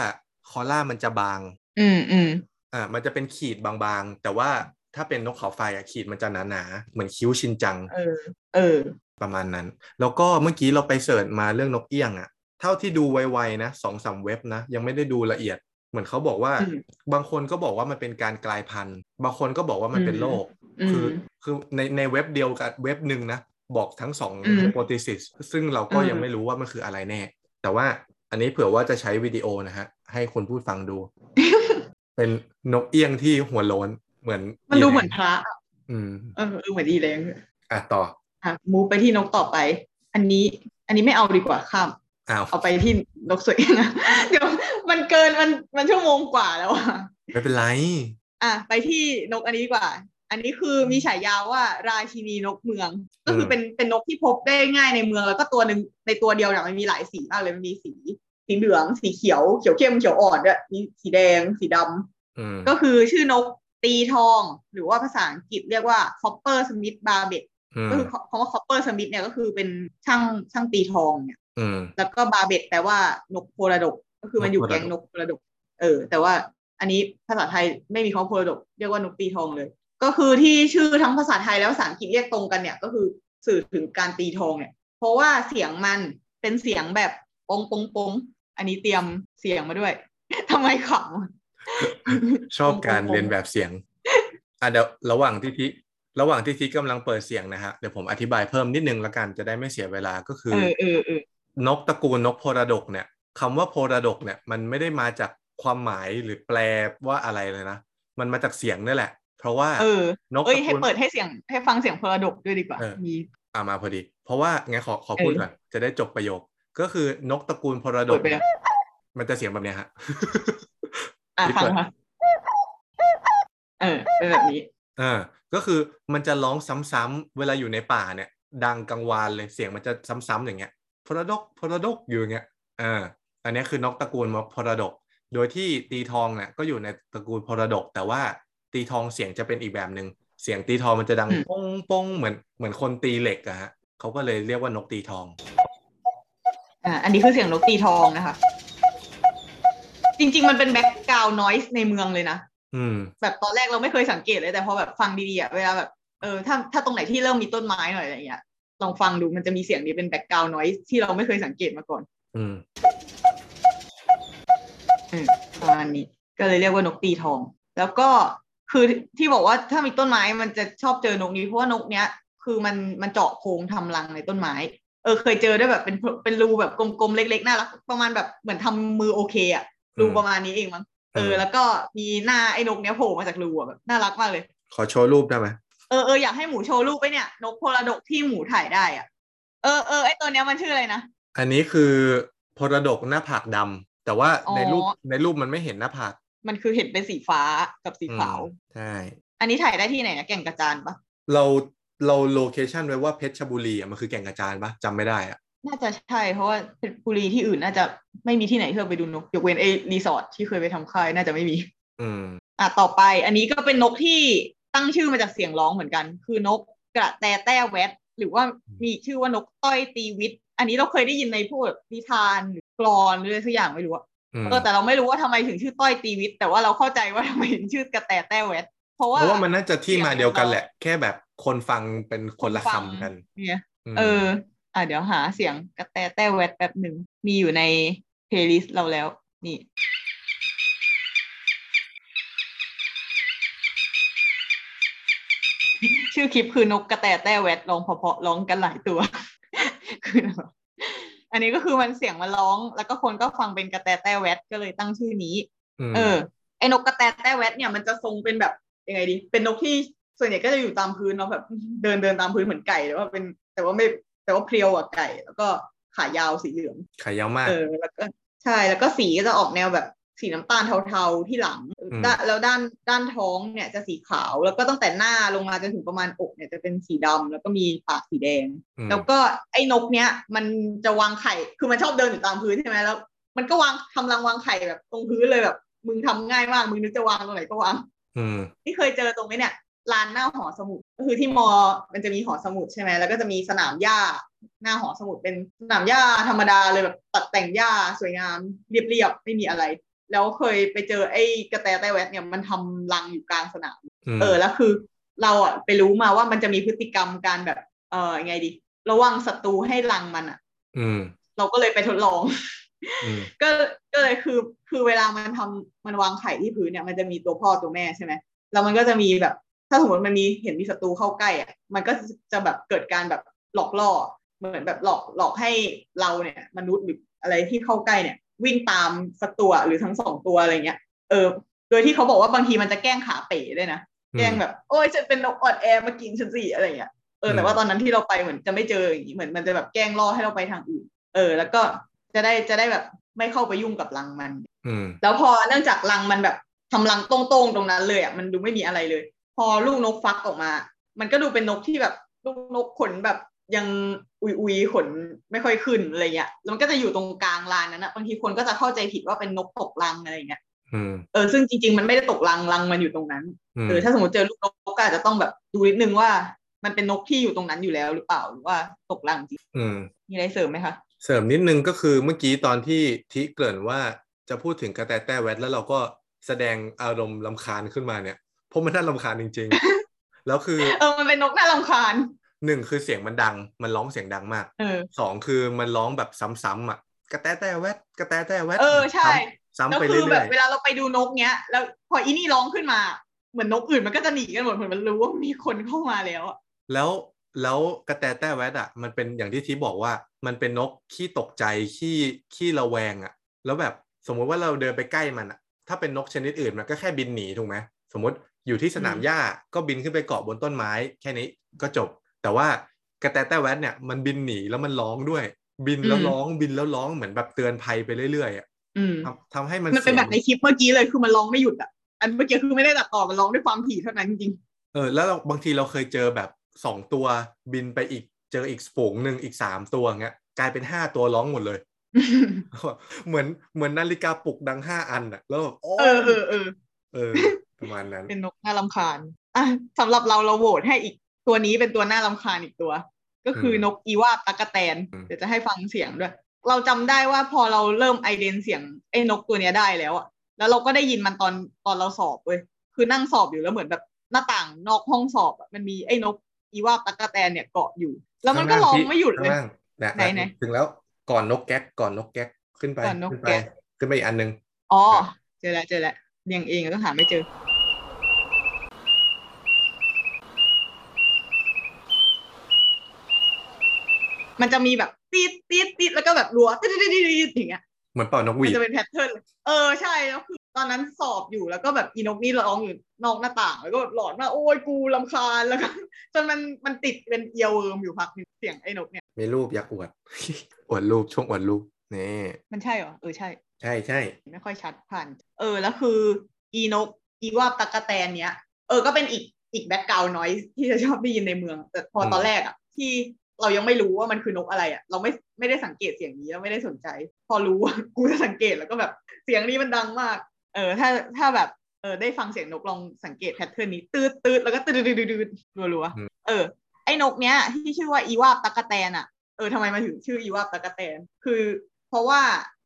คอล่ามันจะบาง อืมอืมอ่า มันจะเป็นขีดบางๆ แต่ว่าถ้าเป็นนกเขาไฟอะขีดมันจะหนาๆ เหมือนคิ้วชินจัง เออ เออ ประมาณนั้น แล้วก็เมื่อกี้เราไปเสิร์ชมาเรื่องนกเอี้ยงอะเท่าที่ดูไวๆนะสองสามเว็บนะ ยังไม่ได้ดูละเอียด เหมือนเขาบอกว่าอืมบางคนก็บอกว่ามันเป็นการกลายพันธุ์ บางคนก็บอกว่ามันเป็นโรคอืมคือคือในในเว็บเดียวกับเว็บหนึ่งนะ บอกทั้งสองอืม hypothesis ซึ่งเราก็อืมยังไม่รู้ว่ามันคืออะไรแน่ แต่ว่า อันนี้เผื่อว่าจะใช้วิดีโอนะฮะ ให้คนพูดฟังดู เป็นนกเอี้ยงที่หัวโล้นเหมือน มันดูอีแรงเหมือนพระอืมเออเออเหมือนอีแรงอะต่อ อะมูไปที่นกต่อไป อันนี้ อันนี้ไม่เอาดีกว่าข้ามอ้าวเอาไปที่นกสวยนะเดี๋ยวมันเกินมันมันชั่วโมงกว่าแล้วอะไม่เป็นไร อะไปที่นกอันนี้ดีกว่า อันนี้คือมีฉายาว่าราชินีนกเมือง ก็คือเป็นเป็นนกที่พบได้ง่ายในเมืองแล้วก็ตัวหนึ่งในตัวเดียวเนี่ยมันมีหลายสีมากเลยมันมีสี สีเหลือง สีเขียว เขียวเข้ม เขียวอ่อนด้วยมีสีแดง สีดำอืมก็คือชื่อนกตีทอง หรือว่าภาษาอังกฤษเรียกว่า copper smith barbet อืมก็คือคำว่า copper smith เนี่ยก็คือเป็นช่างช่างตีทองเนี่ยอืมแล้วก็บาเบตแปลว่านกโพลาดก ก็คือมันอยู่นกโพลาดกแก๊งนกโพลาดก เออ แต่ว่าอันนี้ภาษาไทยไม่มีคำว่าโพลาดก เรียกว่านกตีทองเลย ก็คือที่ชื่อทั้งภาษาไทยและภาษาอังกฤษเรียกตรงกันเนี่ยก็คือสื่อถึงการตีทองเนี่ย เพราะว่าเสียงมันเป็นเสียงแบบปงปงปง อันนี้เตรียมเสียงมาด้วยทำไมขชอบการเรียนแบบเสียงอะเดี๋ยวระหว่างที่ทิระหว่างที่ทิกำลังเปิดเสียงนะฮะเดี๋ยวผมอธิบายเพิ่มนิดนึงละกันจะได้ไม่เสียเวลาก็คืำอเออเออเออนกตระกูลนกโพระดกเนี่ยคำว่าโพระดกเนี่ยมันไม่ได้มาจากความหมายหรือแปลว่าอะไรเลยนะมันมาจากเสียงนี่แหละ เพราะว่าเออนกเอ้ยตระให้กูลเปิดให้เสียงให้ฟังเสียงโพลาดกด้วยดีกว่าเออมีอ่ามาพอดี เพราะว่าไงขอขอพูดเออก่อนจะได้จบประโยค ก็คือนกตระกูลโพระดเปิกดไปแล้วมันจะเสียงแบบเนี้ยฮะอะนี่ฟังเปิดค่ะเออเป็นแบบนี้เออก็คือมันจะร้องซ้ำๆเวลาอยู่ในป่าเนี่ย ดังกังวานเลยเสียงมันจะซ้ำๆอย่างเงี้ยพระดกพระดกอยู่อย่างเงี้ยอ่าอันนี้คือนกตระกูลมพระดก โดยที่ตีทองเนี่ยก็อยู่ในตระกูลพระดก แต่ว่าตีทองเสียงจะเป็นอีกแบบหนึ่งเสียงตีทองมันจะดังอืมป้งป้งเหมือนเหมือนคนตีเหล็กอะฮะเขาก็เลยเรียกว่านกตีทอง อ่าอันนี้คือเสียงนกตีทองนะคะ จริง ๆ มันเป็น background noise ในเมืองเลยนะอืม แบบตอนแรกเราไม่เคยสังเกตเลยแต่พอแบบฟังดีๆอะเวลาแบบเออถ้าถ้าตรงไหนที่เริ่มมีต้นไม้หน่อยอะไรเงี้ยลองฟังดูมันจะมีเสียงนี้เป็น background noise ที่เราไม่เคยสังเกตมาก่อน อืมอืมประมาณนี้ก็เลยเรียกว่านกตีทอง แล้วก็คือที่บอกว่าถ้ามีต้นไม้มันจะชอบเจอนกนี้เพราะว่านกเนี้ย คือมันมันเจาะโพรงทำรังในต้นไม้ เออเคยเจอได้วยแบบเป็นเป็นรูแบบกลมๆเล็กๆน่ารักประมาณแบบเหมือนทำมือโอเคอะรูอืมประมาณนี้เองมั้งเอออืมแล้วก็มีหน้าไอ้นกเนี้ยโผล่มาจากรูอะแบบน่ารักมากเลย ขอโชว์รูปได้ไหมเออเอออยากให้หมูโชว์รูปไปเนี่ย นกโพลาดกที่หมูถ่ายได้อะ เออเออไอตัวเนี้ยมันชื่ออะไรนะ อันนี้คือพระดกหน้าผากดำแต่ว่าอ๋อในรูปในรูปมันไม่เห็นหน้าผาก มันคือเห็นเป็นสีฟ้ากับสีขาวอืมใช่ อันนี้ถ่ายได้ที่ไหนนะแก่งกระจานปะเรา เราโลเคชันไว้ว่าเพชรบุรีอะมันคือแก่งกระจานปะจำไม่ได้อะน่าจะใช่เพราะว่าเพชรบุรีที่อื่นน่าจะไม่มีที่ไหนที่เราไปดูนกยกเว้นไอรีสอร์ทที่เคยไปทำค่ายน่าจะไม่มี อืมอะต่อไป อันนี้ก็เป็นนกที่ตั้งชื่อมาจากเสียงร้องเหมือนกัน คือนกกระแตแต้แวดหรือว่ามีอีกชื่อว่านกต้อยตีวิทย์อันนี้เราเคยได้ยินในพวกนิทานหรือกลอนหรืออะไรสักอย่างไม่รู้อะอืมเออแต่เราไม่รู้ว่าทำไมถึงชื่อต้อยตีวิทย์แต่ว่าเราเข้าใจว่าทำไมถึงชื่อกระแตแต้แวดเพราะว่าเพราะว่ามันน่าจะที่มาเดียวกันแหละ แค่แบบ คนฟังเป็นคนละฟังคำกันเนี่ยอืมเออ อะเดี๋ยวหาเสียงกระแตแต้แวดแป๊บหนึ่งมีอยู่ใน playlist เราแล้ว นี่ชื่อคลิปคือนกกระแตแต้แวดร้องเพราะๆร้องกันหลายตัว คือแบบอันนี้ก็คือมันเสียงมันร้อง แล้วก็คนก็ฟังเป็นกระแตแต้แวดก็เลยตั้งชื่อนี้มเออ ไอ้นกกระแตแต้แวดเนี่ยมันจะทรงเป็นแบบยังไงดี เป็นนกที่ ส่วนใหญ่ก็จะอยู่ตามพื้นเนาะแบบเดินเดินตามพื้นเหมือนไก่แต่ว่าเป็นแต่ว่าไม่แต่ว่าเพรียวกว่าไก่ แล้วก็ขายาวสีเหลืองขายาวมากเออแล้วก็ใช่แล้วก็สีก็จะออกแนวแบบสีน้ำตาลเทาๆที่หลังมด้านแล้วด้านด้านท้องเนี่ยจะสีขาว แล้วก็ตั้งแต่หน้าลงมาจนถึงประมาณอกเนี่ยจะเป็นสีดำแล้วก็มีปากสีแดงอืมแล้วก็ไอ้นกเนี้ยมันจะวางไข่ คือมันชอบเดินอยู่ตามพื้นใช่ไหมแล้ว มันก็วางทำรังวางไข่แบบตรงพื้นเลยแบบ มึงทำง่ายมาก มึงนึกจะวางตรงไหนก็วาง อืมที่เคยเจอตรงนี้เนี่ย ลานหน้าหอสมุดก็คือที่มอ มันจะมีหอสมุดใช่ไหมแล้วก็จะมีสนามหญ้าหน้าหอสมุดเป็นสนามหญ้าธรรมดาเลยแบบตัดแต่งหญ้าสวยงามเรียบๆไม่มีอะไร แล้วเคยไปเจอไอ้กระแตไต้แวดเนี่ยมันทำรังอยู่กลางสนามมเออแล้วคือ เราอะไปรู้มาว่ามันจะมีพฤติกรรมการแบบ เออยังไงดี ระวังศัตรูให้รังมันอะอืม เราก็เลยไปทดลองอืมก็ก็เลยคือคือเวลามันทำมันวางไข่ที่พื้นเนี่ย มันจะมีตัวพ่อตัวแม่ใช่ไหมแล้วมันก็จะมีแบบ ถ้าสมมติมันมีเห็นมีศัตรูเข้าใกล้อะมันก็จะแบบเกิดการแบบหลอกล่อเหมือนแบบหลอกหลอกให้เราเนี่ย มนุษย์หรืออะไรที่เข้าใกล้เนี่ย วิ่งตามสักตัวหรือทั้งสองตัวอะไรเงี้ยเออ โดยที่เขาบอกว่าบางทีมันจะแกล้งขาเป๋ด้วยนะแกล้งแบบ โอ้ยฉันเป็นนกออดแอร์มากินฉันสิอะไรเงี้ยเออแต่ว่าตอนนั้นที่เราไปเหมือนจะไม่เจออย่างนี้เหมือนมันจะแบบแกล้งล่อให้เราไปทางอื่น เออ แล้วก็จะได้จะได้แบบไม่เข้าไปยุ่งกับรังมันอืมแล้วพอเนื่องจากรังมันแบบทำรังตรงๆตรงนั้นเลยอะมันดูไม่มีอะไรเลย พอลูกนกฟักออกมา มันก็ดูเป็นนกที่แบบลูกนกขนแบบยังอุยอุยๆขนไม่ค่อยขึ้นอะไรเงี้ยแล้วมันก็จะอยู่ตรงกลางลานนั้นนะบางทีคนก็จะเข้าใจผิดว่าเป็นนกตกรังอะไรเงี้ยอืมเออซึ่งจริง ๆ มันไม่ได้ตกรังรังมันอยู่ตรงนั้นอืมเออถ้าสมมติเจอลูกนกก็อาจจะต้องแบบดูนิดนึงว่า มันเป็นนกที่อยู่ตรงนั้นอยู่แล้วหรือเปล่าหรือว่าตกรังจริงอืมมีอะไรเสริมไหมคะเสริมนิดนึงก็คือเมื่อกี้ตอนที่ทิเกริ่นว่าจะพูดถึงกระแตแต้แวดแล้วเราก็แสดงอารมณ์ลำคาญขึ้นมาเนี่ยเพ ราะมันน่าลำคาญจริง ๆ แล้วคือเออมันเป็นนกน่ารำคาญหนึ่งคือเสียงมันดัง มันร้องเสียงดังมากเออสองคือมันร้องแบบซ้ำๆอะกระแตแต้แวดกระแตแต้แวดเออใช่ซ้ำแล้วๆไปคืเรื่อแบบอยเวลาเราไปดูนกเนี้ย แล้วพออีนี่ร้องขึ้นมาเหมือนนกอื่นมันก็จะหนีกันหมดเหมือนมันรู้ว่ามีคนเข้ามาแล้วอะๆแล้วแล้วกระแตแต้แวดอะ มันเป็นอย่างที่ทิบอกว่า มันเป็นนกขี้ตกใจขี้ขี้ระแวงอะ แล้วแบบสมมุติว่าเราเดินไปใกล้มันอะ ถ้าเป็นนกชนิดอื่นมันก็แค่บินหนีถูกไหมสมมติ อยู่ที่สนามหญ้าก็บินขึ้นไปเกาะบนต้นไม้แค่นี้ก็จบ แต่ว่ากระแตแต้แวดเนี่ยมันบินหนีแล้วมันร้องด้วย บินแล้วร้องบินแล้วร้องเหมือนแบบเตือนภัยไปเรื่อยๆอะอืมทำทำให้มันมันเป็นแบบสีในยงคลิปเมื่อกี้เลยคือมันร้องไม่หยุดอะอันเมื่อกี้คือไม่ได้ตัดต่อมันร้องด้วยความถี่เท่านั้นจริงเออแล้วเราบางทีเราเคยเจอแบบสองตัวบินไปอีกเจออีกฝูงหนึ่งอีกสามตัวเงี้ยกลายเป็นห้าตัวร้องหมดเลย เหมือนเหมือนนาฬิกาปลุกดังห้าอันอะ แล้วแบบโอ้เออเออเออเออ ประมาณนั้น เป็นนกน่ารำคาญอะสำหรับเราเราโหวตให้อีกตัวนี้เป็นตัวน่ารำคาญอีกตัว ก็คืออนกอีวาบตะกะแตนอืมเดี๋ยวจะให้ฟังเสียงด้วย เราจำได้ว่าพอเราเริ่มไอเดนเสียงไอ้นกตัวเนี้ยได้แล้วอะแล้วเราก็ได้ยินมันตอนตอนเราสอบเว้ยคือนั่งสอบอยู่แล้วเหมือนแบบหน้าต่างนอกห้องสอบอะมันมีไอ้นกอีวาบตะกะแตนเนี่ยเกาะอยู่ แล้วมันก็ร้องไม่หยุดเลยข้างล่างนะไหนไหนถึงแล้วก่อนนกแก๊กก่อนนกแก๊กขึ้นไปก่อนนกขึ้นไปแก๊กขึ้นไปอีกอันหนึงอ๋อครับเจอแล้วเจอแล้ว เรียงเองก็หาไม่เจอ มันจะมีแบบตีดตีดตีดแล้วก็แบบรัวตีดตีดตีดตีดอย่างเงี้ยเหมือนเป่านกหมัวีนดจะเป็น pattern เลยเออใช่แล้วคือตอนนั้นสอบอยู่แล้วก็แบบอีนกนี่ร้องอยู่นอกหน้าต่างแล้วก็หลอนว่าโอ้ยกูรำคาญแล้วก็ จนมันมันติดเป็น earworm อยู่พักหนึ่งเสียงไอ้นกเนี่ยมีรูปอยากอวด อวดรูปช่วงอวดรูปนี่มันใช่เหรอเออใช่ ใช่ใช่ไม่ค่อยชัดผ่าน เออแล้วคือ อีนก อีวาบตั๊กแตนเนี้ย เออก็เป็นอีกอีก background noise ที่จะชอบได้ยินในเมือง แต่พอตอนแรกอะที่เรายังไม่รู้ว่ามันคือนกอะไรอะเราไม่ไม่ได้สังเกตเสียงนี้แล้วไม่ได้สนใจ พอรู้กูจะสังเกตแล้วก็แบบเสียงนี้มันดังมาก เออ ถ้าถ้าแบบเออได้ฟังเสียงนกลองสังเกตแพทเทิร์นนี้ตืดตืดแล้วก็ตืดตืดตืดตืดรัวๆเออไอ้นกเนี้ยที่ชื่อว่าอีวาบตะกะแตนอะเออทำไมมาถึงชื่ออีวาบตะกะแตน คือ เพราะว่า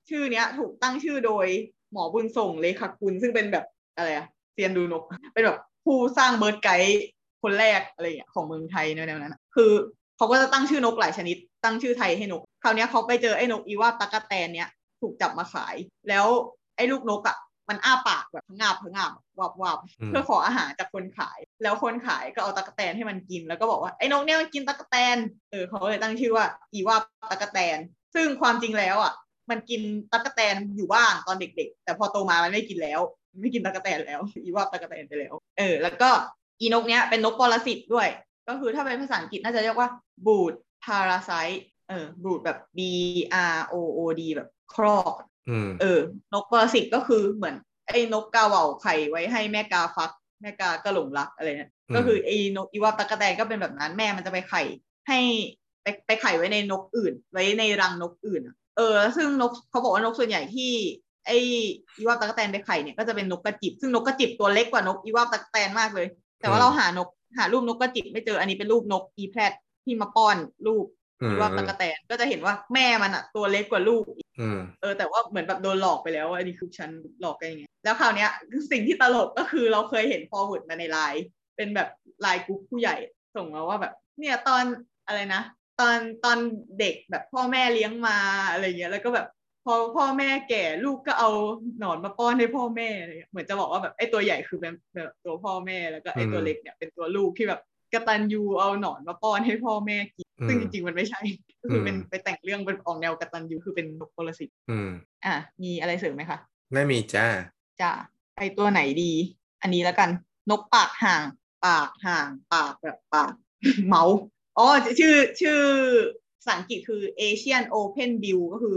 ชื่อเนี้ย ถูกตั้งชื่อโดยหมอบุญส่งเลขาคุณซึ่งเป็นแบบอะไรอะเซียนดูนก เป็นแบบผู้สร้างเบิร์ดไกด์คนแรกอะไรอย่างเงี้ยของเมืองไทยแนวๆนั้นอะคือเขาก็จะตั้งชื่อนกหลายชนิด ตั้งชื่อไทยให้นก คราวเนี้ยเขาไปเจอไอ้นกอีวาบตะกะแตนเนี้ยถูกจับมาขาย แล้วไอ้ลูกนกอะมันอ้าปากแบบพะงาบพะงาบวับวับอืมเพื่อขออาหารจากคนขาย แล้วคนขายก็เอาตะกะแตนให้มันกิน แล้วก็บอกว่าไอ้นกเนี่ยมันกินตะกะแตนเออเขาก็เลยตั้งชื่อว่าอีว่าตะกะแตน ซึ่งความจริงแล้วอะ มันกินตะกะแตนอยู่บ้างตอนเด็ก ๆ แต่พอโตมามันไม่กินแล้ว ไม่กินตะกะแตนแล้ว อีว่าตะกะแตนไปแล้ว เออ แล้วก็อีนกเนี้ยเป็นนกปรสิตด้วย ก็คือถ้าเป็นภาษาอังกฤษน่าจะเรียกว่าบูดพาราไซเออบูดแบบ B R O O D แบบครอกอืมเออ นกปรสิตก็คือเหมือนไอ้นกกาเหว่าไข่ไว้ให้แม่กาฟัก แม่กาก็หลงรักอะไรเนี่ยอืมก็คือไอ้นกอีวาบตะกะแตนก็เป็นแบบนั้นแม่มันจะไปไข่ให้ไปไปไข่ไว้ในนกอื่น ไว้ในรังนกอื่นอะ เออแล้วซึ่งนกเขาบอกว่านกส่วนใหญ่ที่ไอ้อีวาบตะกะแตนไปไข่เนี่ยก็จะเป็นนกกระจิบ ซึ่งนกกระจิบตัวเล็กกว่านกอีวาบตะกะแตนมากเลย แต่ว่าเราหานกหารูปนกกระจิบไม่เจออันนี้เป็นรูปนกอีแพรดที่มาป้อนลูกอืมอีวาบตะกะแตนก็จะเห็นว่าแม่มันอะตัวเล็กกว่าลูกอืมเออแต่ว่าเหมือนแบบโดนหลอกไปแล้วว่าอันนี้คือฉันหลอกกันยังไงแล้วคราวเนี้ยสิ่งที่ตลกก็คือเราเคยเห็น forward มาในไลน์เป็นแบบไลน์กรุ๊ปผู้ใหญ่ส่งมาว่าแบบ เนี่ยตอนอะไรนะ ตอนตอนเด็กแบบพ่อแม่เลี้ยงมาอะไรเงี้ยแล้วก็แบบพอพ่อแม่แก่ลูกก็เอาหนอนมาป้อนให้พ่อแม่อะไรเงี้ยเหมือนจะบอกว่าแบบไอ้ตัวใหญ่คือเป็นแบบตัวพ่อแม่แล้วก็ไอ้ตัวอืมเล็กเนี่ยเป็นตัวลูกที่แบบกตัญญูเอาหนอนมาป้อนให้พ่อแม่กินซึ่งอืจมริงๆมันไม่ใช่ก็คือเป็นอืมไปแต่งเรื่องเป็นออกแนวกตัญญูคือเป็นนกปรสิตอืมอะมีอะไรเสริมไหมคะไม่มีจ้าจ้าไปตัวไหนดี อันนี้แล้วกัน นกปากห่าง ปากห่าง ปากแบบปากเมาส์ อ๋อชื่อชื่อภาษาอังกฤษคือ Asian Open Bill ก็คือ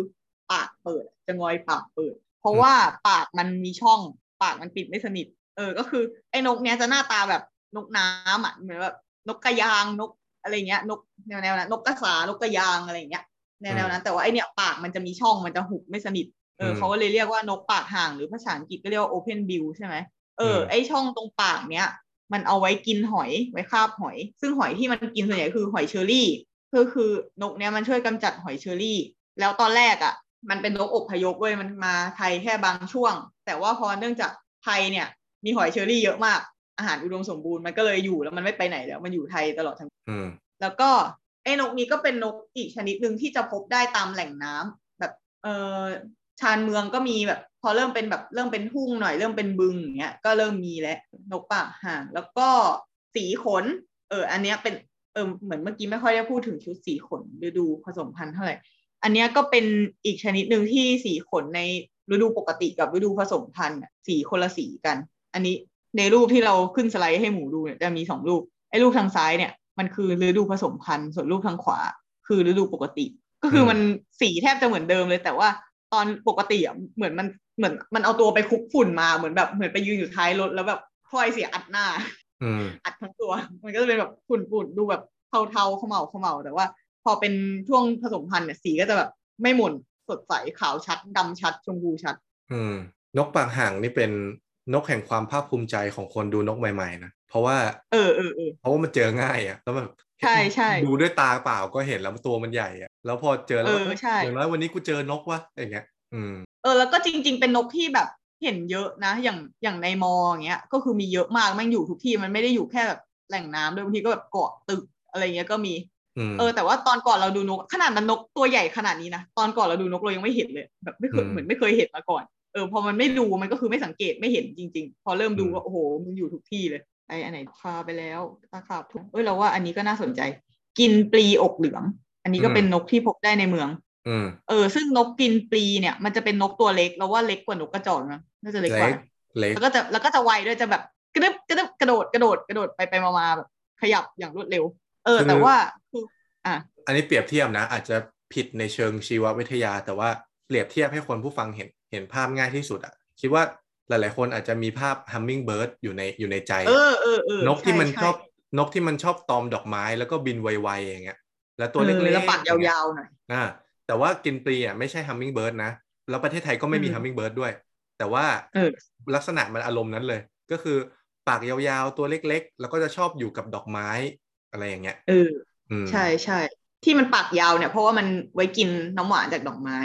ปากเปิด จะงอยปากเปิด เพราะว่าปากมันมีช่องปากมันปิดไม่สนิท เออ ก็คือไอ้นกเนี้ยจะหน้าตาแบบนกน้ำอะเหมือนแบบนกกระยางนกอะไรเงี้ย นกแนวแนวนั้นนกกระสานกกระยางอะไรเงี้ยแนวแนวนั้น แต่ว่าไอเนี้ยปากมันจะมีช่องมันจะหุบไม่สนิทเออเขาก็เลยเรียกว่านกปากห่างหรือภาษาอังกฤษก็เรียกว่า open bill ใช่ไหมเออไอช่องตรงปากเนี้ย มันเอาไว้กินหอยไว้คาบหอย ซึ่งหอยที่มันกินส่วนใหญ่คือหอยเชอรี่ก็คือนกเนี้ยมันช่วยกำจัดหอยเชอรี่ แล้วตอนแรกอะ่ะ มันเป็นนกอบพยพเว้ยมันมาไทยแค่บางช่วง แต่ว่าพอเนื่องจากไทยเนี่ย มีหอยเชอรี่เยอะมากอาหารอุดมสมบูรณ์มันก็เลยอยู่แล้วมันไม่ไปไหนแล้ว มันอยู่ไทยตลอดทั้งอืมแล้วก็ไอ้นกนี้ก็เป็นนกอีกชนิดหนึ่งที่จะพบได้ตามแหล่งน้ำแบบเออ ชานเมืองก็มีแบบ พอเริ่มเป็นแบบเริ่มเป็นทุ่งหน่อยเริ่มเป็นบึงอย่างเงี้ยก็เริ่มมีแล้วนกปากห่างแล้วก็สีขน เออ อันเนี้ยเป็นเออเหมือนเมื่อกี้ไม่ค่อยได้พูดถึงชุดสีขนฤดูผสมพันธุ์เท่าไหร่อันเนี้ยก็เป็นอีกชนิดหนึ่งที่สีขนในฤดูปกติกับฤดูผสมพันธุ์สีคนละสีกัน อันนี้ในรูปที่เราขึ้นสไลด์ให้หมูดูเนี่ยจะมีสองรูปไอ้รูปทางซ้ายเนี่ยมันคือฤดูผสมพันธุ์ส่วนรูปทางขวา คือฤดูปกติ ก็คือมันสีแทบจะเหมือนเดิมเลย แต่ว่า ตอนปกติอะเหมือนมันเหมือนมันเอาตัวไปคลุกฝุ่นมาเหมือนแบบเหมือนไปยืนอยู่ท้ายรถแล้วแบบถ้อยเสียอัดหน้าอืมอัดทั้งตัว มันก็จะเป็นแบบฝุ่นฝุ่นๆดูแบบเทาเทาๆขมเหลาขมเหลาแต่ว่า พอเป็นช่วงผสมพันธุ์เนี่ยสีก็จะแบบไม่หม่นสดใสขาวชัดดำชัด ชมพูชัด อืม นกปากห่างนี่เป็นนกแห่งความภาคภูมิใจของคนดูนกใหม่ๆนะเพราะว่า เออเออเออเพราะว่ามันเจอง่ายอะแล้วแบบใช่ใช่ดูด้วยตาเปล่าก็เห็นแล้วตัวมันใหญ่อะ แล้วพอเจอแล้วเออใช่อย่างน้อยวันนี้กูเจอนกวะอย่างเงี้ย อืม เออแล้วก็จริง ๆ เป็นนกที่แบบเห็นเยอะนะ อย่างอย่างในมออย่างเงี้ย ก็คือมีเยอะมากแม่งอยู่ทุกที่มันไม่ได้อยู่แค่แบบแหล่งน้ำด้วยบางทีก็แบบเกาะตึกอะไรเงี้ยก็มีอืมเออแต่ว่าตอนก่อนเราดูนก ขนาดมันนกตัวใหญ่ขนาดนี้นะตอนก่อนเราดูนกเรายังไม่เห็นเลย แบบไม่เคยอืมเหมือนไม่เคยเห็นมาก่อนเออพอมันไม่ดูมันก็คือไม่สังเกตไม่เห็นจริง ๆ พอเริ่มดูอืมก็โอ้โหมันอยู่ทุกที่เลยไออันไหนคาไปแล้วตาขาบทุกเอ้ยเราว่าอันนี้ก็น่าสนใจ กินปลีอกเหลือง อันนี้ก็เป็นนกที่พบได้ในเมืองอืมเออ ซึ่งนกกินปลีเนี่ย มันจะเป็นนกตัวเล็กเราว่าเล็กกว่านกกระจอกนะน่าจะเล็กกเล็ว่ากเล็กแล้วก็จะแล้วก็จะไวด้วยจะแบบกระดึบกระดึบกระโดดกระโดดกระโดดไปไปมามาแบบขยับอย่างรวดเร็ว เออ แต่ว่าคืออะอันนี้เปรียบเทียบนะ อาจจะผิดในเชิงชีววิทยา แต่ว่าเปรียบเทียบให้คนผู้ฟังเห็นเห็นภาพง่ายที่สุดอะคิดว่าหลาย ๆ คนอาจจะมีภาพ hummingbird อยู่ในอยู่ในใจ เออเออเออนกที่มันใชอบนกที่มันชอบตอมดอกไม้แล้วก็บินไวๆอย่างเงี้ย แล้วตัวเอเล็อกๆแล้วปากยองเงี้าวๆหน่อยอ่าแต่ว่ากินปลีอะไม่ใช่ hummingbird นะ แล้วประเทศไทยก็ไม่มีอืม hummingbird ด้วย แต่ว่าเออลักษณะมันอารมณ์นั้นเลย ก็คือปากยาวๆตัวเล็กๆ แล้วก็จะชอบอยู่กับดอกไม้อะไรอย่างเงี้ยเอออืมใช่ใช่ที่มันปากยาวเนี่ยเพราะว่ามันไว้กินน้ำหวานจากดอกไม้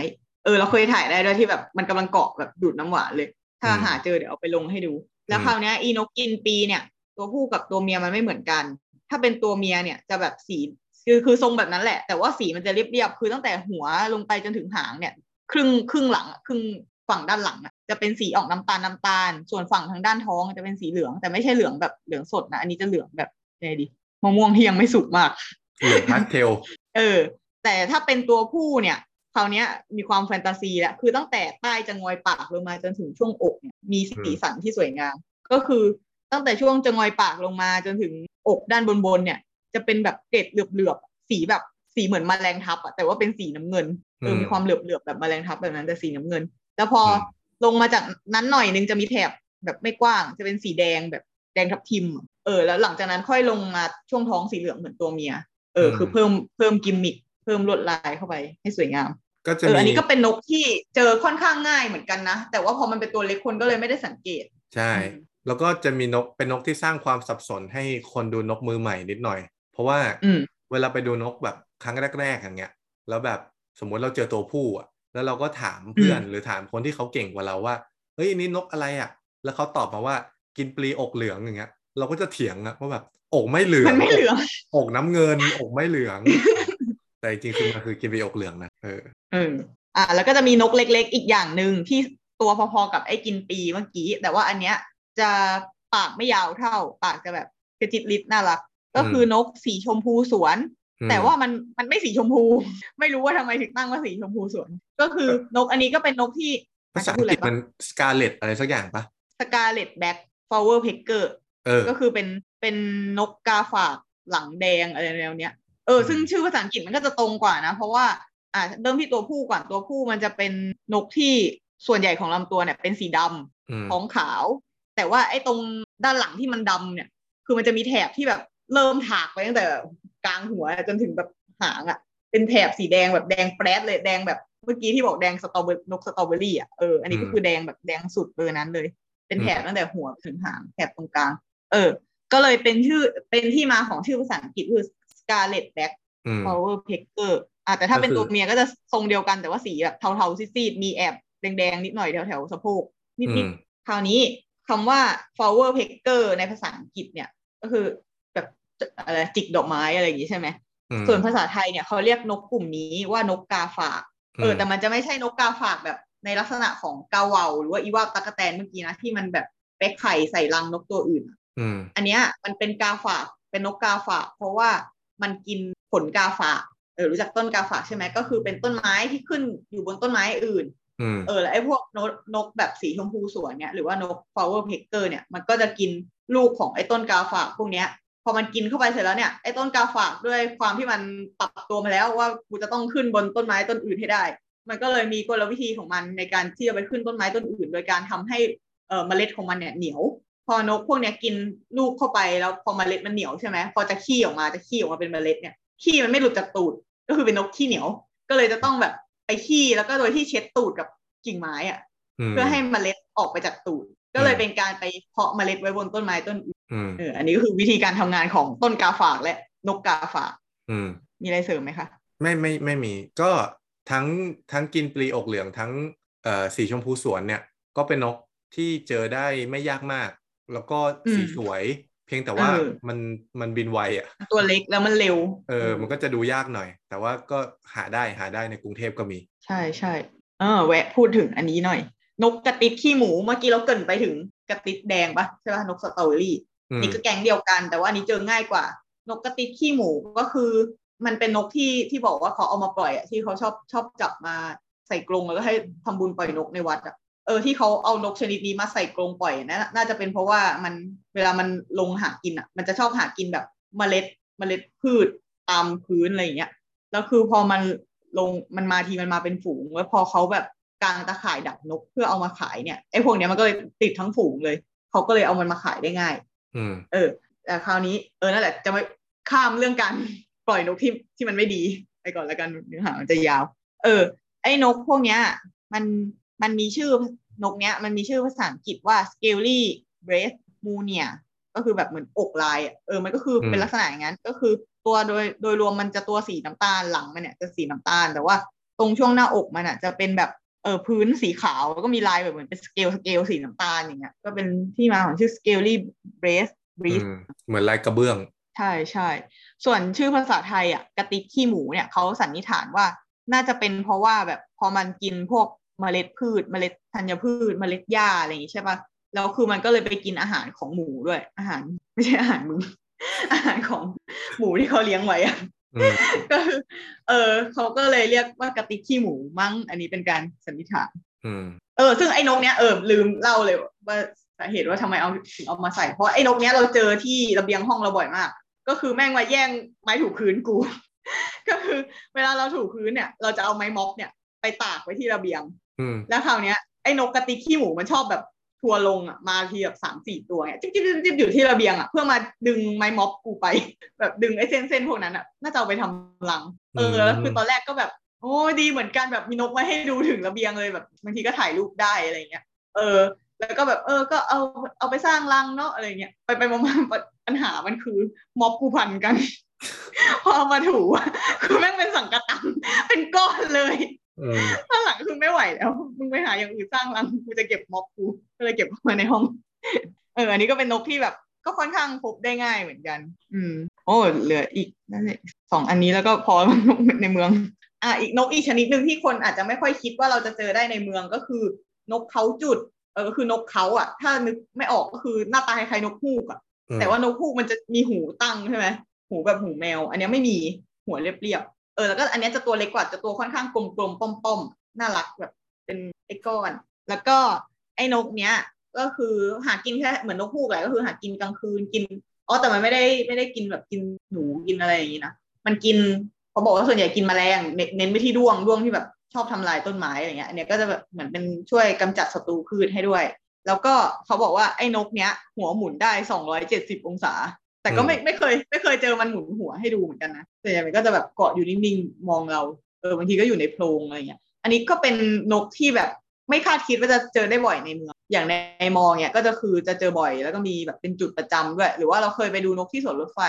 เออ เราเคยถ่ายได้ด้วยที่แบบมันกำลังเกาะแบบดูดน้ำหวานเลย ถ้าหาเจอเดี๋ยวเอาไปลงให้ดู แล้วคราวเนี้ยอีนกกินปีเนี่ย ตัวผู้กับตัวเมียมันไม่เหมือนกัน ถ้าเป็นตัวเมียเนี่ยจะแบบสี คือคือทรงแบบนั้นแหละ แต่ว่าสีมันจะเรียบๆคือตั้งแต่หัวลงไปจนถึงหางเนี่ย ครึ่งครึ่งหลังอะครึ่งฝั่งด้านหลังอะจะเป็นสีออกน้ำตาลน้ำตาล ส่วนฝั่งทางด้านท้องจะเป็นสีเหลือง แต่ไม่ใช่เหลืองแบบเหลืองสดนะ อันนี้จะเหลืองแบบไงดีมะม่วงที่ยังไม่สุกมากเหลืองพาสเทลเออ แต่ถ้าเป็นตัวผู้เนี่ยคราวเนี้ยมีความแฟนตาซีแล้วคือตั้งแต่ใต้จะงอยปากลงมาจนถึงช่วงอกเนี่ยมีสีสันที่สวยงาม ก็คือตั้งแต่ช่วงจะงอยปากลงมาจนถึงอกด้านบนบนๆเนี่ย จะเป็นแบบเกล็ดเหลือบๆสีแบบสีเหมือนแมลงทับอะแต่ว่าเป็นสีน้ำเงินเอออืมมีความเหลือบๆแบบแมลงทับแบบนั้นแต่สีน้ำเงิน แล้วพออมลงมาจากนั้นหน่อยนึงจะมีแถบแบบไม่กว้าง จะเป็นสีแดงแบบแดงทับทิมอะเออ แล้วหลังจากนั้นค่อยลงมาช่วงท้องสีเหลืองเหมือนตัวเมีย เออ คือเพิ่มเพิ่มกิมมิคเพิ่มลวดลายเข้าไปให้สวยงาม ก็จะเออมีอันนี้ก็เป็นนกที่เจอค่อนข้างง่ายเหมือนกันนะ แต่ว่าพอมันเป็นตัวเล็กคนก็เลยไม่ได้สังเกต ใช่อืมแล้วก็จะมีนกเป็นนกที่สร้างความสับสนให้คนดูนกมือใหม่นิดหน่อย เพราะว่าอืมเวลาไปดูนกแบบครั้งแรกๆอย่างเงี้ย แล้วแบบสมมุติเราเจอตัวผู้อะ แล้วเราก็ถามเพื่อนอืมหรือถามคนที่เขาเก่งกว่าเราว่าเฮ้ยอันนี่นกอะไรอะ แล้วเขาตอบมาว่ากินปลีอกเหลืองอย่างเงี้ย เราก็จะเถียงอะว่าแบบอกไม่เหลืองมันไม่เหลืองอกอกน้ำเงินอกไม่เหลือง แต่จริงๆคือมันคือกินปลีอกเหลืองนะเออเอออ่าแล้วก็จะมีนกเล็ก ๆ อีกอย่างหนึ่งที่ตัวพอๆกับไอ้กินปีเมื่อกี้ แต่ว่าอันเนี้ยจะปากไม่ยาวเท่า ปากจะแบบกระจิตริดน่ารัก ก็คือนกสีชมพูสวนอืมแต่ว่ามันมันไม่สีชมพู ไม่รู้ว่าทำไมถึงตั้งว่าสีชมพูสวน ก็คือนกอันนี้ก็เป็นนกที่ภาษาอัดงอะไรกฤษมัน scarlet อะไรสักอย่างปะ scarlet-backed flowerpecker เออก็คือเป็นเป็นนกกาฝากหลังแดงอะไรแนวเนี้ยเออซึ่งชื่อภาษาอังกฤษมันก็จะตรงกว่านะ เพราะว่าอ่าเริ่มที่ตัวผู้ก่อนตัวผู้มันจะเป็นนกที่ส่วนใหญ่ของลำตัวเนี่ยเป็นสีดำอืมท้องขาว แต่ว่าไอ้ตรงด้านหลังที่มันดำเนี่ย คือมันจะมีแถบที่แบบ เริ่มลากไปตั้งแต่กลางหัวจนถึงแบบหางอะ่ะ เป็นแถบสีแดงแบบแดงแปรดเลยแดงแบบเมื่อกี้ที่บอกแดงสตรอเบอร์นกสตรอเบอรี่อะเอออันนี้ก็คือแดงแบบแดงสุดเบอร์นั้นเลย เป็นแถบตั้งแต่หัวถึงหางแถบตรงกลาง เออ ก็เลยเป็นชื่อเป็นที่มาของชื่อภาษาอังกฤษคือ Scarlet Back อืม Flower Pecker อะแต่ถ้าเป็นก็คือตัวเมียก็จะทรงเดียวกันแต่ว่าสีแบบเทาๆซีดๆมีแอบแดงๆนิดหน่อยแถวๆสะโพกนิอืดมๆคราวนี้คำว่า flower pecker ในภาษาอังกฤษเนี่ย ก็คือแบบ อะไรจิกดอกไม้อะไรอย่างงี้ใช่ไหมอืมส่วนภาษาไทยเนี่ยเขาเรียกนกกลุ่มนี้ว่านกกาฝากเออแต่มันจะไม่ใช่นกกาฝากแบบในลักษณะของกาเหวาหรือว่าอีว่าตะกะแตนเมื่อกี้นะที่มันแบบไปไข่ใส่รังนกตัวอื่นอืมอันเนี้ยมันเป็นกาฝากเป็นนกกาฝาก เพราะว่ามันกินผลกาฝากเออรู้จักต้นกาฝากใช่ไหมก็คือเป็นต้นไม้ที่ขึ้นอยู่บนต้นไม้อื่นอืมเออแล้วไอ้พวกนกนกแบบสีชมพูสวยเนี่ยหรือว่านก flower pecker เนี่ยมันก็จะกินลูกของไอ้ต้นกาฝากพวกเนี้ย พอมันกินเข้าไปเสร็จแล้วเนี่ยไอ้ต้นกาฝากด้วยความที่มันปรับตัวมาแล้วว่ากูจะต้องขึ้นบนต้นไม้ต้นอื่นให้ได้ มันก็เลยมีกลวิธีของมันในการที่จะไปขึ้นต้นไม้ต้นอื่น โดยการทำให้เออเมล็ดของมันเนี่ยเหนียว พอนกพวกเนี้ยกินลูกเข้าไปแล้วพอเมล็ดมันเหนียวใช่ไหมพอจะขี้ออกมาจะขี้ออกมาเป็นเมล็ดเนี่ยขี้มันไม่หลุดจากตูดก็คือเป็นนกขี้เหนียว ก็เลยจะต้องแบบไปขี้แล้วก็โดยที่เช็ดตูดกับกิ่งไม้อะมเพื่อให้เมล็ดออกไปจากตูด ก็เลยเป็นการไปเพาะเมล็ดไว้บนต้นไม้ต้นอื่นอืม เอออันนี้ก็คือวิธีการทำงานของต้นกาฝากและนกกาฝาก อืม มีอะไรเสริมไหมคะ ไม่ไม่ไม่มี ก็ทั้งทั้งกินปลีอกเหลืองทั้งเอ่อสีชมพูสวนเนี่ย ก็เป็นนกที่เจอได้ไม่ยากมาก แล้วก็สีอืมสวย เพียงแต่ว่าเออมันมันบินไวอะ ตัวเล็กแล้วมันเร็ว เออ มันก็จะดูยากหน่อย แต่ว่าก็หาได้หาได้ในกรุงเทพก็มี ใช่ใช่เออแวะพูดถึงอันนี้หน่อย นกกระติดขี้หมูเมื่อกี้เราเกรินไปถึงกระติดแดงปะใช่ปะนกสตรอเบอรี่อืม นี่ก็แก๊งเดียวกัน แต่ว่าอันนี้เจอง่ายกว่า นกกระติดขี้หมูก็คือ มันเป็นนกที่ที่บอกว่าเขาเอามาปล่อยอะที่เขาชอบชอบจับมาใส่กรงแล้วก็ให้ทำบุญปล่อยนกในวัดอะเออที่เขาเอานกชนิดนี้มาใส่กรงปล่อยนะน่าจะเป็นเพราะว่ามันเวลามันลงหากินอะ มันจะชอบหากินแบบเมล็ดเมล็ดพืชตามพื้นอะไรอย่างเงี้ยแล้วคือพอมันลงมันมาทีมันมาเป็นฝูงแล้วพอเขาแบบกางตะข่ายดักนกเพื่อเอามาขายเนี่ยไอ้พวกเนี้ยมันก็เลยติดทั้งฝูงเลย เขาก็เลยเอามันมาขายได้ง่าย เออ แต่คราวนี้เออนั่นแหละจะไม่ข้ามเรื่องการปล่อยนกที่ที่มันไม่ดีไปก่อนแล้วกันเนื้อหามันจะยาว เออ ไอ้นกพวกเนี้ย มันมันมีชื่อนกเนี้ย มันมีชื่อภาษาอังกฤษว่า scaly breast munia ก็คือแบบเหมือนอกลายอะเออมันก็คืออมเป็นลักษณะอย่างนั้น ก็คือตัวโดยโดยรวมมันจะตัวสีน้ำตาลหลังมันเนี่ยจะสีน้ำตาลแต่ว่าตรงช่วงหน้าอกมันอะจะเป็นแบบ เออพื้นสีขาวแล้วก็มีลายแบบเหมือนเป็นสเกลสเกลสีน้ำตาลอย่างเงี้ยก็เป็นที่มาของชื่อ scaly breast อื breast มเหมือนลายกระเบื้อง ใช่ใช่ส่วนชื่อภาษาไทยอะกระติกขี้หมูเนี่ยเขาสันนิษฐานว่าน่าจะเป็นเพราะว่าแบบพอมันกินพวกเมล็ดพืช เมล็ดธัญพืช เมล็ดหญ้าอะไรอย่างงี้ใช่ปะแล้วคือมันก็เลยไปกินอาหารของหมูด้วย อาหารไม่ใช่อาหารมึงอาหารของหมูที่เขาเลี้ยงไว้อะอืม ก็คือเออเขาก็เลยเรียกว่ากระติกขี้หมูมั้ง อันนี้เป็นการสันนิษฐานอืมเออ ซึ่งไอ้นกเนี้ยเออลืมเล่าเลยว่าสาเหตุว่าทำไมเอาถึงเอามาใส่ เพราะไอ้นกเนี้ยเราเจอที่ระเบียงห้องเราบ่อยมาก ก็คือแม่งมาแย่งไม้ถูพื้นกู ก็คือเวลาเราถูพื้นเนี่ย เราจะเอาไม้ม็อบเนี่ยไปตากไว้ที่ระเบียงอืมแล้วคราวเนี้ยไอ้นกกระติกขี้หมูมันชอบแบบ ทัวร์ลงอะมาทีแบบสามสี่ตัวเนี่ยจิ๊บจิ๊บจิ๊บจิ๊บอยู่ที่ระเบียงอะเพื่อมาดึงไม้ม็อบกูไป แบบดึงไอ้เส้นเส้นๆพวกนั้นอะน่าจะเอาไปทำรัง เออแล้วคือตอนแรกก็แบบ โอ้ดีเหมือนกันแบบมีนกมาให้ดูถึงระเบียงเลยแบบบางทีก็ถ่ายรูปได้อะไรเงี้ยเออ แล้วก็แบบเออก็เอาเอาไปสร้างรังเนาะอะไรเงี้ยไปไปมามาปัญหามันคือม็อบกูพันกัน พอเอามาถูอะคือแม่งเป็นสังกะตังเป็นก้อนเลย อืมตอนหลังคือไม่ไหวแล้ว มึงไปหาอย่างอื่นสร้างรังกูจะเก็บม็อบกูก็เลยเก็บเข้ามาในห้อง เออ อันนี้ก็เป็นนกที่แบบ ก็ค่อนข้างพบได้ง่ายเหมือนกัน อืม โอ้เหลืออีกนั่นแหละสองอันนี้แล้วก็พอนกในเมือง อะอีกนกอีกชนิดหนึ่งที่คนอาจจะไม่ค่อยคิดว่าเราจะเจอได้ในเมืองก็คือนกเขาจุด เออก็คือนกเขาอะ ถ้านึกไม่ออกก็คือหน้าตาคล้ายๆนกฮูกอะอืมแต่ว่านกฮูกมันจะมีหูตั้งใช่ไหมหูแบบหูแมว อันเนี้ยไม่มีหัวเรียบๆ เออแล้วก็อันเนี้ยจะตัวเล็กกว่าจะตัวค่อนข้างกลมๆป้อมๆน่ารักแบบเป็นไอ้ก้อน แล้วก็ไอ้นกเนี้ยก็คือหากินแค่เหมือนนกฮูกแหละก็คือหากินกลางคืนกินอ๋อแต่มันไม่ได้ไม่ได้กินแบบกินหนูกินอะไรอย่างนี้นะมันกินเขาบอกว่าส่วนใหญ่กินแมลงเน้นไปที่ด้วงด้วงที่แบบชอบทำลายต้นไม้อะไรเงี้ยอันเนี้ยก็จะแบบเหมือนเป็นช่วยกำจัดศัตรูพืชให้ด้วย แล้วก็เขาบอกว่าไอ้นกเนี้ย หัวหมุนได้สองร้อยเจ็ดสิบองศา แต่ก็ไม่ไม่เคย ไม่เคยเจอมันหมุนหัวให้ดูเหมือนกันนะแต่อย่างมันก็จะแบบเกาะอยู่นิ่งๆมองเราเออบางทีก็อยู่ในโพรงอะไรเงี้ย อันนี้ก็เป็นนกที่แบบไม่คาดคิดว่าจะเจอได้บ่อยในเมืองอย่างในมอเนี่ยก็จะคือจะเจอบ่อย แล้วก็มีแบบเป็นจุดประจำด้วยหรือว่าเราเคยไปดูนกที่สวนรถไฟ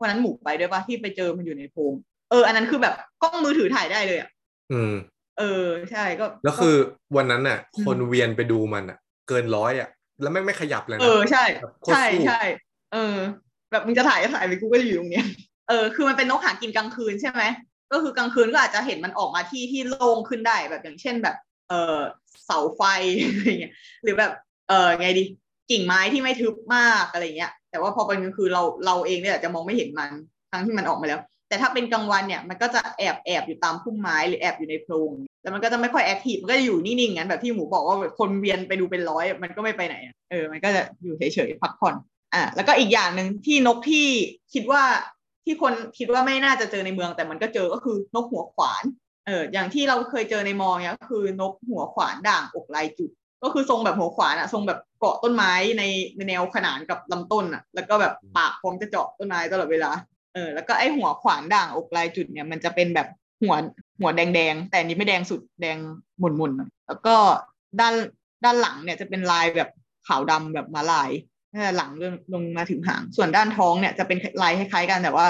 วันนั้นหมูไปด้วยปะที่ไปเจอมันอยู่ในโพรงเอออันนั้นคือแบบกล้องมือถือถ่ายได้เลยอะอืม เออใช่ก็แล้วคือวันนั้นน่ะอืมคนเวียนไปดูมันอะ เกินร้อยอะ แล้วไม่งไม่ขยับเลยเอนะอใช่แบบโคตรใช่สู้ใช่เออ แบบมึงจะถ่ายก็ถ่ายไปกูก็อยู่ตรงเนี้ยเออคือมันเป็นนกหากินกลางคืนใช่ไหมก็คือกลางคืนก็อาจจะเห็นมันออกมาที่ที่โล่งขึ้นได้แบบอย่างเช่นแบบ เออเสาไฟอะไรเงี้ยหรือแบบเออไงดีกิ่งไม้ที่ไม่ทึบมากอะไรเงี้ย แต่ว่าพอเป็นกลางคืนเราเราเองเนี่ยอาจจะมองไม่เห็นมันทั้งที่มันออกมาแล้ว แต่ถ้าเป็นกลางวันเนี่ยมันก็จะแอบแอบอยู่ตามพุ่มไม้หรือแอบอยู่ในโพรงแล้วมันก็จะไม่ค่อยแอคทีฟมันก็จะอยู่นิ่งๆงั้นแบบที่หมูบอกว่าคนเวียนไปดูเป็นร้อย มันก็ไม่ไปไหนเออมันก็จะอยู่เฉยๆพักผ่อน อะแล้วก็อีกอย่างหนึ่งที่นกที่คิดว่าที่คนคิดว่าไม่น่าจะเจอในเมืองแต่มันก็เจอก็คือนกหัวขวานเอออย่างที่เราเคยเจอในมองเนี่ยก็คือนกหัวขวานด่างอกลายจุด ก็คือทรงแบบหัวขวานอะทรงแบบเกาะต้นไม้ในในแนวขนานกับลำต้นอะแล้วก็แบบปากพร้อมจะเจาะต้นไม้ตลอดเวลาเออแล้วก็ไอหัวขวานด่างอกลายจุดเนี่ยมันจะเป็นแบบหัวหัวแดงๆแต่นี้ไม่แดงสุดแดงหมุนๆหน่อยแล้วก็ด้านด้านหลังเนี่ยจะเป็นลายแบบขาวดำแบบมาลาย หลังลงลงมาถึงหาง ส่วนด้านท้องเนี่ยจะเป็นลายคล้ายๆกันแต่ว่า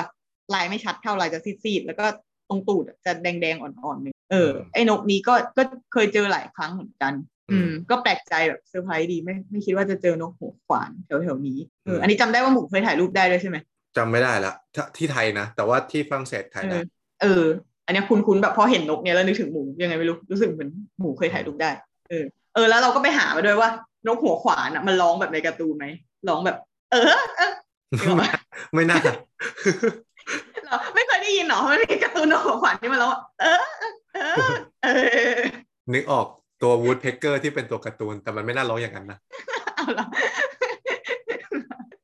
ลายไม่ชัดเท่าลายจะซีดๆแล้วก็ตรงตูดอะจะแดงๆอ่อนๆหนึ่งเออไอ้นกนี้ก็ก็เคยเจอหลายครั้งเหมือนกัน อืม ก็แปลกใจแบบเซอร์ไพรส์ดีไม่ไม่คิดว่าจะเจอนกหัวขวานแถวๆนี้เอออันนี้จำได้ว่าหมูเคยถ่ายรูปได้ด้วยใช่ไหมจำไม่ได้ละถ้าที่ไทยนะแต่ว่าที่ฝรั่งเศสถ่ายเอได้อเออ อันเนี้ยคุ้นๆแบบพอเห็นนกเนี่ยแล้วนึกถึงหมูยังไงไม่รู้รู้สึกเหมือนหมูเคยถ่ายรูปได้ เออเออแล้วเราก็ไปหามาด้วยว่านกหัวขวานอะมันร้องแบบในการ์ตูนไหม ร้องแบบ เออเออเดี๋ยวก่อนไม่น่าเหรอไม่เคยได้ยินเหรอมันมีการ์ตูนนกหัวขวานที่มันร้องว่าเออเออเออนึกออกตัว woodpecker ที่เป็นตัวการ์ตูน แต่มันไม่น่าร้องอย่างนั้นนะเอาละ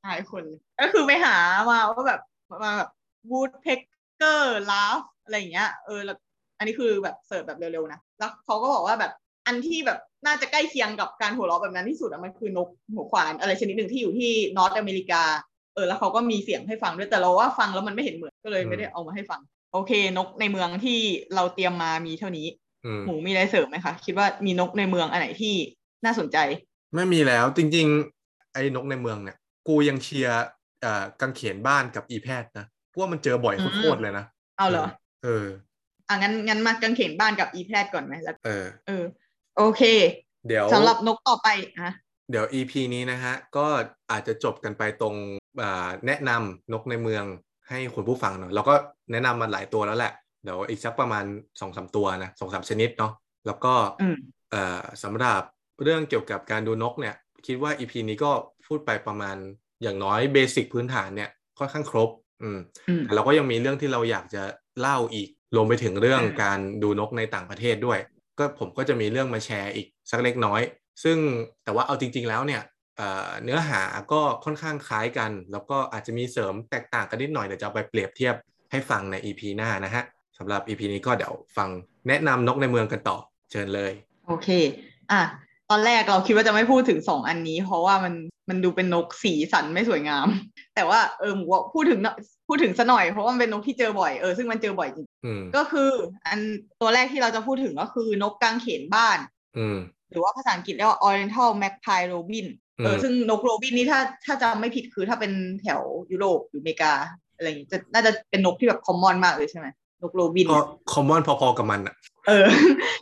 หายคนเลยก็คือไปหามาว่าแบบมาแบบ woodpecker laugh อะไรอย่างเงี้ยเออแล้วอันนี้คือแบบ search แบบเร็วๆนะแล้วเขาก็บอกว่าแบบ อันที่แบบน่าจะใกล้เคียงกับการหัวเราะแบบนั้นที่สุดอะมันคือนกหัวขวานอะไรชนิดหนึ่งที่อยู่ที่ North America เออแล้วเขาก็มีเสียงให้ฟังด้วยแต่เราว่าฟังแล้วมันไม่เห็นเหมือนก็เลยไม่ได้เอามาให้ฟัง โอเค นกในเมืองที่เราเตรียมมามีเท่านี้อืมหมูมีอะไรเสริมไหมคะคิดว่ามีนกในเมืองอันไหนที่น่าสนใจ ไม่มีแล้วจริง ๆ ไอ้นกในเมืองเนี่ย กูยังเชียร์เอ่อกังเขนบ้านกับอีแพทย์นะเพราะว่ามันเจอบ่อยอืมโคตรๆเลยนะเอาเหรอเอออะงั้นงั้นมากางเขนบ้านกับอีแพทย์ก่อนไหมแล้วเออเออ โอเค เดี๋ยวสำหรับนกต่อไปอะเดี๋ยว EP นี้นะฮะ ก็อาจจะจบกันไปตรงอ่าแนะนำนกในเมืองให้คุณผู้ฟังเนาะแล้วก็แนะนำมาหลายตัวแล้วแหละ เดี๋ยวอีกสักประมาณสองสามตัวนะสองสามชนิดเนาะแล้วก็อืมเอ่อสำหรับเรื่องเกี่ยวกับการดูนกเนี่ย คิดว่า EP นี้ก็พูดไปประมาณอย่างน้อยเบสิกพื้นฐานเนี่ยค่อนข้างครบ อืมอืมแต่เราก็ยังมีเรื่องที่เราอยากจะเล่าอีกรวมไปถึงเรื่องอืมการดูนกในต่างประเทศด้วย ก็ผมก็จะมีเรื่องมาแชร์อีกสักเล็กน้อย ซึ่งแต่ว่าเอาจริง ๆ แล้วเนี่ยเเนื้อหาก็ค่อนข้างคล้ายกัน แล้วก็อาจจะมีเสริมแตกต่างกันนิดหน่อยเดี๋ยวจะไปเปรียบเทียบให้ฟังใน EP หน้านะฮะสำหรับ EP นี้ก็เดี๋ยวฟังแนะนำนกในเมืองกันต่อเชิญเลย โอเค อะตอนแรกเราคิดว่าจะไม่พูดถึงสองอันนี้ เพราะว่ามันมันดูเป็นนกสีสันไม่สวยงาม แต่ว่าเออหมูว่าพูดถึง พูดถึงซะหน่อยเพราะว่ามันเป็นนกที่เจอบ่อยเออซึ่งมันเจอบ่อยจริงอืมก็คือ อันตัวแรกที่เราจะพูดถึงก็คือนกกางเขนบ้าน อืมหรือว่าภาษาอังกฤษเรียกว่า Oriental Magpie Robin เอออืมซึ่งนกโรบินนี่ถ้าถ้าจำไม่ผิดคือถ้าเป็นแถวยุโรปหรืออเมริกาอะไรอย่างงี้จะน่าจะเป็นนกที่แบบคอมมอนมากเลยใช่ไหมนกโรบินก็เนี่ยคอมมอนพอๆกับมันอะเออ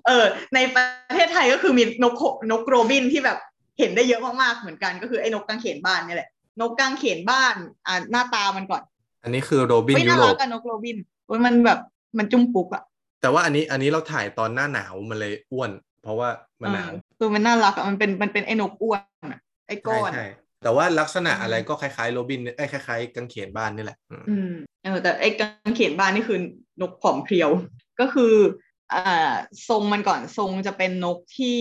เออ ในประเทศไทยก็คือมีนกโขนกโรบินที่แบบเห็นได้เยอะมากๆเหมือนกัน ก็คือไอ้นกกางเขนบ้านนี่แหละนกกางเขนบ้านอ่าหน้าตามันก่อน อันนี้คือโรบินไม่ยุน่าโรรัปกกับนกโรบินโอ้ยมันแบบมันจุ้มปุ๊กอะแต่ว่าอันนี้อันนี้เราถ่ายตอนหน้าหนาวมันเลยอ้วน เพราะว่ามันหนาวเออคือมันน่ารักอะมันเป็นมันเป็นไอ้นกอ้วนอะไอ้ก้ใช่อนใช่แต่ว่าลักษณะอืมอะไรก็คล้ายๆโรบินเอ้ยคล้ายๆกังเขนบ้านนี่แหละอืมอืมเออแต่ไอ้กางเขนบ้านนี่คือนกผอมเพรียว ก็คืออ่าทรงมันก่อนทรงจะเป็นนกที่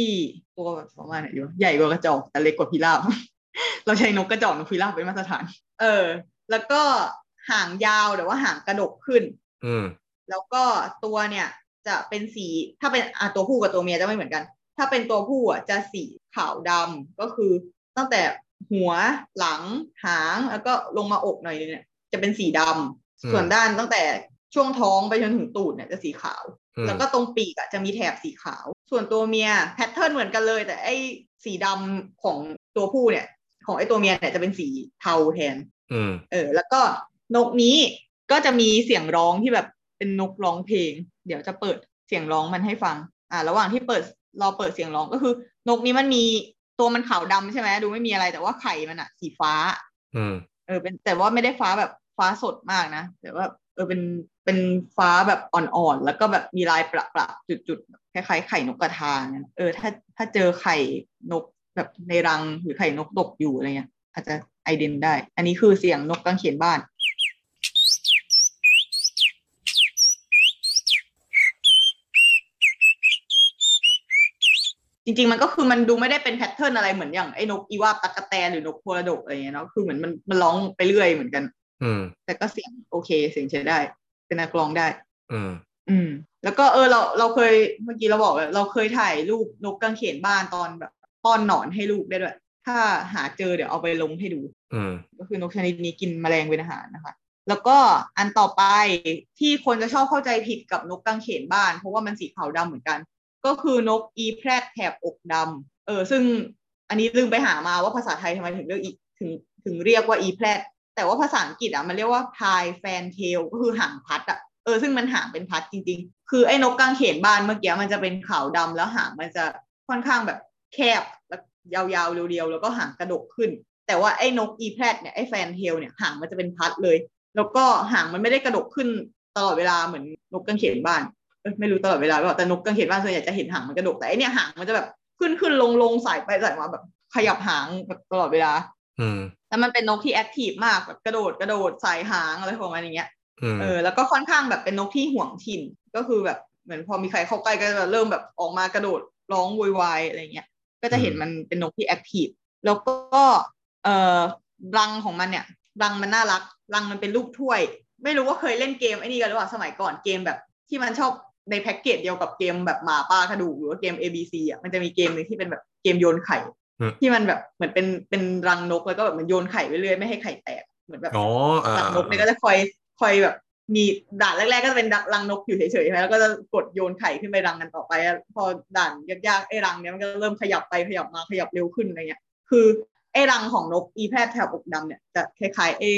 ตัวแบบประมาณไหนอยู่ใหญ่กว่ากระจอกแต่เล็กกว่าพิราบเราใช้นกกระจอกนกพิราบเป็นมาตรฐาน เออ แล้วก็ หางยาวแต่ว่าหางกระดกขึ้น อืม แล้วก็ตัวเนี่ย จะเป็นสีถ้าเป็นอะตัวผู้กับตัวเมียจะไม่เหมือนกัน ถ้าเป็นตัวผู้อะจะสีขาวดำก็คือตั้งแต่หัวหลังหางแล้วก็ลงมาอกหน่อยนึงเนี่ย จะเป็นสีดำอืมส่วนด้านตั้งแต่ช่วงท้องไปจนถึงตูดเนี่ยจะสีขาวอืมแล้วก็ตรงปีกอะจะมีแถบสีขาว ส่วนตัวเมียแพทเทิร์นเหมือนกันเลย แต่ไอ้สีดำของตัวผู้เนี่ย ของไอ้ตัวเมียเนี่ยจะเป็นสีเทาแทนอืมเออ แล้วก็ นกนี้ก็จะมีเสียงร้องที่แบบเป็นนกร้องเพลง เดี๋ยวจะเปิดเสียงร้องมันให้ฟัง อ่า ระหว่างที่เปิดรอเปิดเสียงร้องก็คือ นกนี้มันมีตัวมันขาวดำใช่ไหมดูไม่มีอะไรแต่ว่าไข่มันอะสีฟ้า อืมเออเป็นแต่ว่าไม่ได้ฟ้าแบบฟ้าสดมากนะแต่ว่าเออเป็นเป็นฟ้าแบบอ่อนๆแล้วก็แบบมีลายประประจุดๆคล้ายๆไข่นกกระทาเนี่ยเออถ้าถ้าเจอไข่นกแบบในรังหรือไข่นกตกอยู่อะไรเงี้ยอาจจะไอเดนได้ อันนี้คือเสียงนกกังเขนบ้าน จริง ๆ มันก็คือมันดูไม่ได้เป็นแพทเทิร์นอะไรเหมือนอย่างไอ้นกอีวาบตักกะแตนหรือนกโพลาดกอะไรเงี้ยเนาะคือเหมือนมันมันร้องไปเรื่อยเหมือนกัน อืม แต่ก็เสียงโอเคเสียงใช้ได้ เป็นนักร้องได้ อืม อืม แล้วก็เออเราเราเคยเมื่อกี้เราบอกแล้วเราเคยถ่ายรูปนกกังเขนบ้านตอนแบบป้อนหนอนให้ลูกได้ด้วย ถ้าหาเจอเดี๋ยวเอาไปลงให้ดู อืม ก็คือนกชนิดนี้กินแมลงเป็นอาหารนะคะ แล้วก็อันต่อไปที่คนจะชอบเข้าใจผิดกับนกกังเขนบ้าน เพราะว่ามันสีขาวดำเหมือนกัน ก็คือนกอีแพรดแถบอกดำเออซึ่งอันนี้ลืมไปหามาว่าภาษาไทยทำไมถึงเรียกอีถึงถึงเรียกว่าอีแพรดแต่ว่าภาษาอังกฤษอะมันเรียกว่า pied fantail ก็คือหางพัดอะเออซึ่งมันหางเป็นพัดจริง ๆ คือไอ้นกกังเขนบ้านเมื่อกี้มันจะเป็นขาวดำแล้วหางมันจะค่อนข้างแบบแคบแล้วยาวๆเรียวๆแล้วก็หางกระดกขึ้น แต่ว่าไอ้นกอีแพรดเนี่ยไอ้ fantail เนี่ยหางมันจะเป็นพัดเลย แล้วก็หางมันไม่ได้กระดกขึ้นตลอดเวลาเหมือนนกกังเขนบ้าน ไม่รู้ตลอดเวลาหรือเปล่าแต่นกกังเขนบ้านส่วนใหญ่จะเห็นหางมันกระดกแต่ไอเนี่ยหางมันจะแบบขึ้นขึ้นลงลงสายไปสายมาแบบขยับหางแบบตลอดเวลา อืมแล้วมันเป็นนกที่แอคทีฟมากแบบกระโดดกระโดดสายหางอะไรของมันอย่างเงี้ยอืมเออแล้วก็ค่อนข้างแบบเป็นนกที่ห่วงถิ่นก็คือแบบเหมือนพอมีใครเข้าใกล้ก็จะเริ่มแบบออกมากระโดดร้องโวยวายอะไรเงี้ย ก็จะเห็นมันเป็นนกที่แอคทีฟแล้วก็เอ่อรังของมันเนี่ยรังมันน่ารักรังมันเป็นรูปถ้วย ไม่รู้ว่าเคยเล่นเกมไอ้นี่กันหรือเปล่าสมัยก่อนเกมแบบที่มันชอบ ในแพ็กเกจเดียวกับเกมแบบหมาป้ากระดูกหรือว่าเกม A B C อะมันจะมีเกมหนึ่งที่เป็นแบบเกมโยนไข่ ที่มันแบบเหมือนเป็นเป็นรังนกแล้วก็แบบมันโยนไข่ไปเรื่อยไม่ให้ไข่แตกเหมือนแบบอ๋ออ่ารังนกเนี่ยก็จะคอยคอยแบบมีด่านแรกๆก็จะเป็นรังนกอยู่เฉยๆใช่ไหมแล้วก็จะกดโยนไข่ขึ้นไปรังกันต่อไปอะพอด่านยากๆไอ้รังเนี้ยมันก็เริ่มขยับไปขยับมาขยับเร็วขึ้นอะไรเงี้ย คือไอ้รังของนกอีแพทแถบอกดำเนี่ยจะคล้ายๆไอ้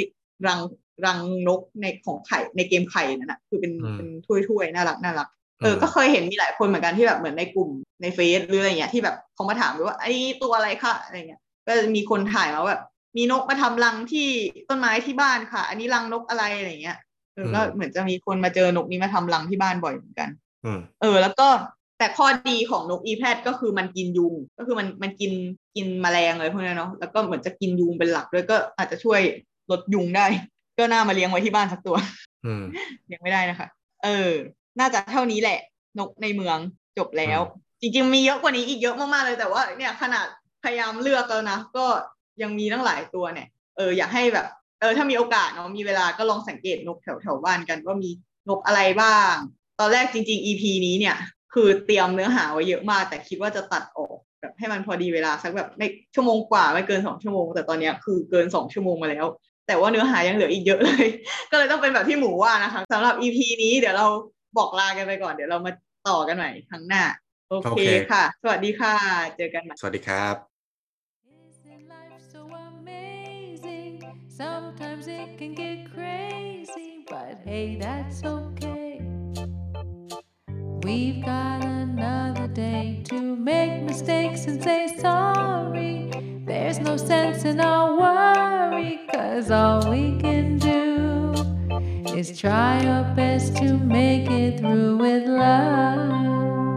รังรังนกในของไข่ในเกมไข่นั่นแหะคือเป็นเป็นถ้วยๆน่ารักน่ารัก เออ ก็เคยเห็นมีหลายคนเหมือนกันที่แบบเหมือนในกลุ่มในเฟซหรืออะไรเงี้ยที่แบบเขามาถามว่าไอ้ตัวอะไรคะอะไรเงี้ย ก็จะมีคนถ่ายมาแบบ มีนกมาทำรังที่ต้นไม้ที่บ้านค่ะ อันนี้รังนกอะไรอะไรเงี้ยเออก็เหมือนจะมีคนมาเจอนกนี้มาทำรังที่บ้านบ่อยเหมือนกันอืมเออ แล้วก็แต่ข้อดีของนกอีแพดก็คือมันกินยุง ก็คือมันมันกินกินแมลงอะไรพวกนี้เนาะแล้วก็เหมือนจะกินยุงเป็นหลักด้วยก็อาจจะช่วยลดยุงได้ ก็น่ามาเลี้ยงไว้ที่บ้านสักตัวอืมเลี้ยงไม่ได้นะคะ เออ น่าจะเท่านี้แหละ นกในเมืองจบแล้ว จริงๆ มีเยอะกว่านี้อีกเยอะมากๆเลยแต่ว่า เนี่ยขนาดพยายามเลือกแล้วนะก็ยังมีตั้งหลายตัวเนี่ย เอออยากให้แบบเออถ้ามีโอกาสเนาะมีเวลาก็ลองสังเกตนกแถวแถวๆบ้านกันว่ามีนกอะไรบ้าง ตอนแรกจริง ๆ EP นี้เนี่ย คือเตรียมเนื้อหาไว้เยอะมาก แต่คิดว่าจะตัดออกแบบให้มันพอดีเวลาสักแบบไม่ชั่วโมงกว่าไม่เกินสองชั่วโมง แต่ตอนเนี้ยคือเกินสองชั่วโมงมาแล้ว แต่ว่าเนื้อหายังเหลืออีกเยอะเลย ก็เลยต้องเป็นแบบที่หมูว่านะคะสำหรับ EP นี้เดี๋ยวเรา บอกลากันไปก่อนเดี๋ยวเรามาต่อกันใหม่ครั้งหน้า โอโอเคเคค่ะ สวัสดีค่ะ เจอกันใหม่สวัสดีครับ Isn't life so amazing? Sometimes it can get crazy, but hey, that's okay. We've got another day to make mistakes and say sorry. There's no sense in our worry, cause all we can do is try your best to make it through with love.